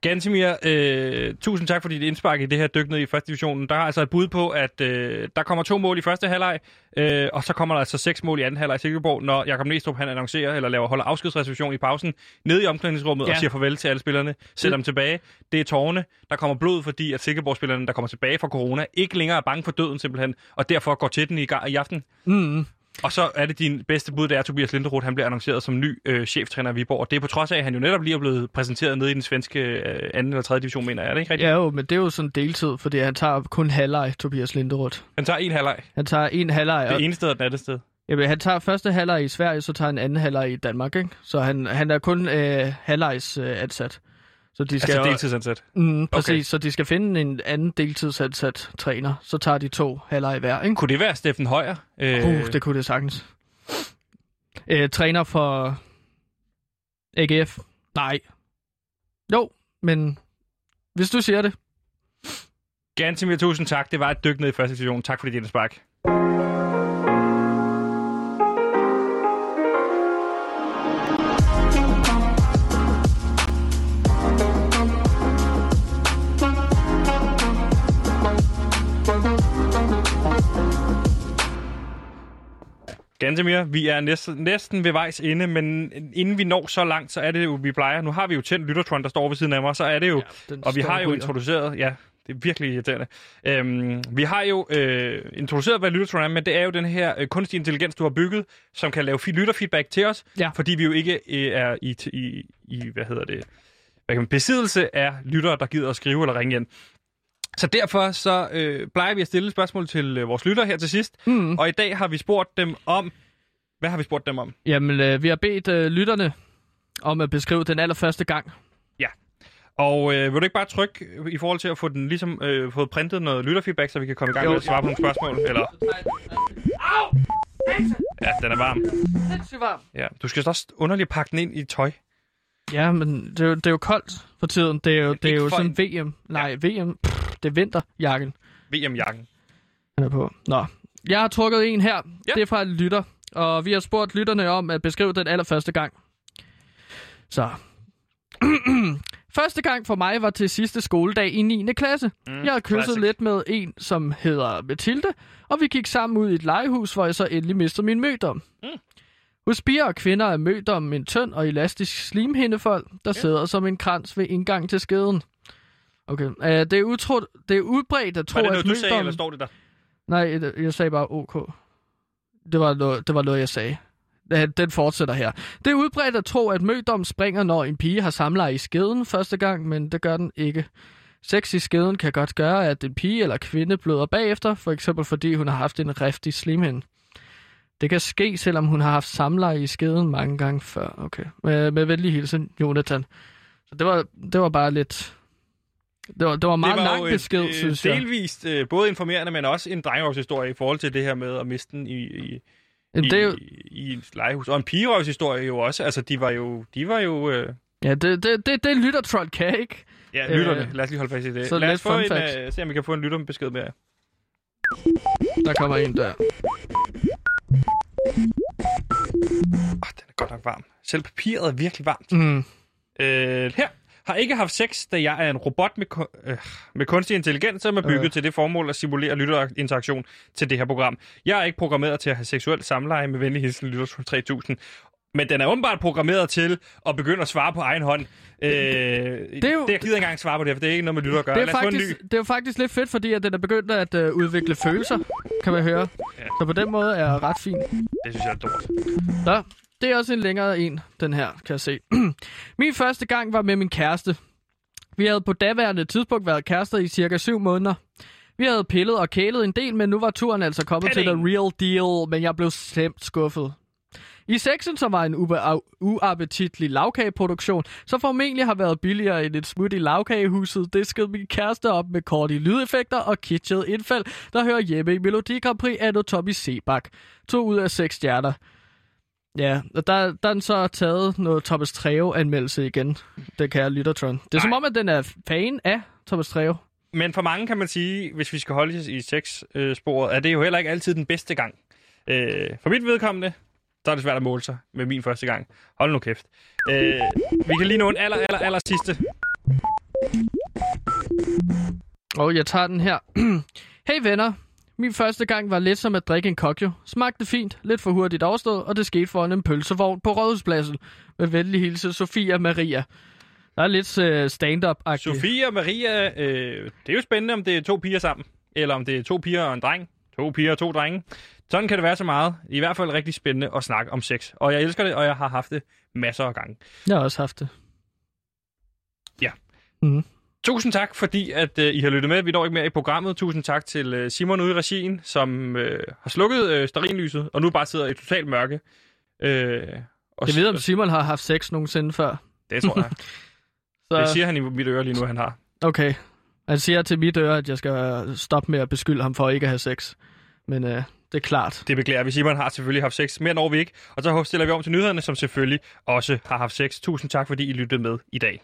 Gantemir, øh, tusind tak for dit indspark i det her dyk ned i første divisionen. Der er altså et bud på, at øh, der kommer to mål i første halvleg, øh, og så kommer der altså seks mål i anden halvleg i Silkeborg, når Jakob Næstrup han annoncerer eller laver holder afskedsreception i pausen nede i omklædningsrummet ja. Og siger farvel til alle spillerne, sætter dem tilbage. Det er tårne. Der kommer blod, fordi at Silkeborg-spillerne, der kommer tilbage fra corona, ikke længere er bange for døden simpelthen, og derfor går til den i, i aften. Mm, Og så er det din bedste bud, det er Tobias Linderoth. Han bliver annonceret som ny øh, cheftræner i Viborg. Og det er på trods af, at han jo netop lige er blevet præsenteret nede i den svenske øh, anden eller tredje division, mener jeg. Er det ikke rigtigt? ja jo, men det er jo sådan deltid, fordi han tager kun halvleg, Tobias Linderoth. Han tager en halvleg. Han tager en halvleg, og Det ene sted og det andet sted. jamen, han tager første halvleg i Sverige, så tager han anden halvleg i Danmark, ikke? Så han, han er kun øh, halvlegs øh, ansat. Så de skal Altså deltidsansat. Mm, præcis, okay. så de skal finde en anden deltidsansat træner. Så tager de to halvleg hver, ikke? Kunne det være Steffen Højer? Øh, Uh, det kunne det sagtens. Øh, træner for AGF? Nej. Jo, men hvis du siger det. Ganske tusind tak. Det var et dyk ned i første division. Tak for dit spark. Gantemir, vi er næsten, næsten ved vejs ende, men inden vi når så langt, så er det jo, vi plejer. Nu har vi jo tændt Lyttertron, der står ved siden af mig, så er det jo, den og vi har jo introduceret, ja, Det er virkelig irriterende. Øhm, vi har jo øh, introduceret, hvad Lyttertron er, men det er jo den her øh, kunstig intelligens, du har bygget, som kan lave lytterfeedback til os, Ja. fordi vi jo ikke øh, er i, i, i, hvad hedder det, hvad kan man, besiddelse af lyttere, der gider at skrive eller ringe ind. Så derfor så øh, plejer vi at stille spørgsmål til øh, vores lyttere her til sidst, Mm. og i dag har vi spurgt dem om, hvad har vi spurgt dem om? Jamen, øh, vi har bedt øh, lytterne om at beskrive den allerførste gang. Og øh, vil du ikke bare trykke i forhold til at få den ligesom øh, fået printet noget lytterfeedback, så vi kan komme i gang Jo. med at svare på nogle spørgsmål? Eller? Ja, den er varm. Sindssygt varm. Ja. Du skal så også underligt pakke den ind i tøj. Ja, men det er, jo, det er jo koldt for tiden. Det er jo, det er jo sådan VM. Nej, VM. Pff, det er vinterjakken, VM-jakken. han er på. Nå, jeg har trukket en her. Ja. Det er fra en lytter. Og vi har spurgt lytterne om at beskrive den allerførste gang. Så. [CLEARS THROAT] Første gang for mig var til sidste skoledag i 9. klasse. Mm, jeg har kysset classic. lidt med en, som hedder Mathilde, og vi gik sammen ud i et legehus, hvor jeg så endelig mistede min mødom. Mm. Hos piger og kvinder er mødom en tynd og elastisk slimhindefold, der ja. sidder som en krans ved indgang til skeden. Okay. Uh, det, er utro, det er udbredt at tro, Var det at noget, du sagde, eller står det der? Nej, jeg sagde bare OK. Det var noget, det var noget jeg sagde. Den- Den fortsætter her. Det er udbredt at tro, at mødom springer, når en pige har samleje i skeden første gang, men det gør den ikke. Sex i skeden kan godt gøre, at en pige eller kvinde bløder bagefter, for eksempel fordi hun har haft en rift i slimhinden. Det kan ske, selvom hun har haft samleje i skeden mange gange før. Okay. Med, med venlig hilsen, Jonathan. Så det var, det var bare lidt... Det var, det var meget det var lang besked, et, synes øh, jeg. delvist øh, både informerende, men også en drengerøvshistorie i forhold til det her med at miste den i, i, Jamen, i, det er jo, i et legehus. Og en pigerøvshistorie jo også. Altså, de var jo... De var jo øh, Ja, det, det, det, det lytter Troll kan ikke. ja, Øh, lytterne. Lad os lige holde fast i det. så Lad os få en, øh, se, om vi kan få en lytterbesked med. Der kommer en der. Oh, den er godt nok varm. Selv papiret er virkelig varmt. Mm. Øh, her. Har ikke haft sex, da jeg er en robot med, øh, med kunstig intelligens, som er bygget Øh. til det formål at simulere lytterinteraktion til det her program. Jeg er ikke programmeret til at have seksuel samleje med venlig hilsen Lytter 3000. Men den er åbenbart programmeret til at begynde at svare på egen hånd. Øh, det, er jo- det, jeg gider ikke engang svare på det, for det er ikke noget med lytter at gøre. Det, er faktisk, det er jo faktisk lidt fedt, fordi at den er begyndt at øh, udvikle følelser, kan man høre. Ja. Så på den måde er ret fint. Det synes jeg er dårligt. Så, det er også en længere en, den her, kan jeg se. [CLEARS THROAT] min første gang var med min kæreste. Vi havde på daværende tidspunkt været kærester i cirka syv måneder. Vi havde pillet og kælet en del, men nu var turen altså kommet til the Petting. real deal, men jeg blev slemt skuffet. I sexen, som var en ube- uappetitlig lavkageproduktion, så formentlig har været billigere end et smut i lavkagehuset, diskede min kæreste op med korte lydeffekter og kitschede indfald, der hører hjemme i Melodi Grand Prix af Tommy Sebak. To ud af seks stjerner. Ja, og der, der er den så taget noget Thomas Treve-anmeldelse igen, det kan jeg Lyttertron. Det er som Nej. om, at den er fan af Thomas Treve. Men for mange kan man sige, hvis vi skal holde os i sexsporet, er det jo heller ikke altid den bedste gang. Øh, for mit vedkommende, så er det svært at måle sig med min første gang. Hold nu kæft. Øh, vi kan lige nå en aller, aller, aller sidste. Og jeg tager den her. [CLEARS THROAT] hey venner, min første gang var lidt som at drikke en kokjo. Smagte fint, lidt for hurtigt overstået, og det skete foran en pølsevogn på Rådhuspladsen. Med venlig hilse, Sofia Maria. Der er lidt uh, stand-up-agtigt. Sofie og Maria, øh, det er jo spændende, om det er to piger sammen. Eller om det er to piger og en dreng. To piger og to drenge. Sådan kan det være så meget. I hvert fald rigtig spændende at snakke om sex. Og jeg elsker det, og jeg har haft det masser af gange. Jeg har også haft det. Ja. Mm. Tusind tak, fordi at øh, I har lyttet med. Vi når ikke mere i programmet. Tusind tak til øh, Simon ude i regien, som øh, har slukket øh, stearinlyset, og nu bare sidder i totalt mørke. Øh, og Jeg ved, om Simon har haft sex nogensinde før. Det tror jeg. [LAUGHS] Så, Det siger han i mit øre lige nu, han har. Okay. Han siger til mit øre, at jeg skal stoppe med at beskylde ham for ikke at have sex. Men øh, det er klart. Det beklager vi. Simon har selvfølgelig haft sex. Mere når vi ikke. Og så stiller vi om til nyhederne, som selvfølgelig også har haft sex. Tusind tak, fordi I lyttede med i dag.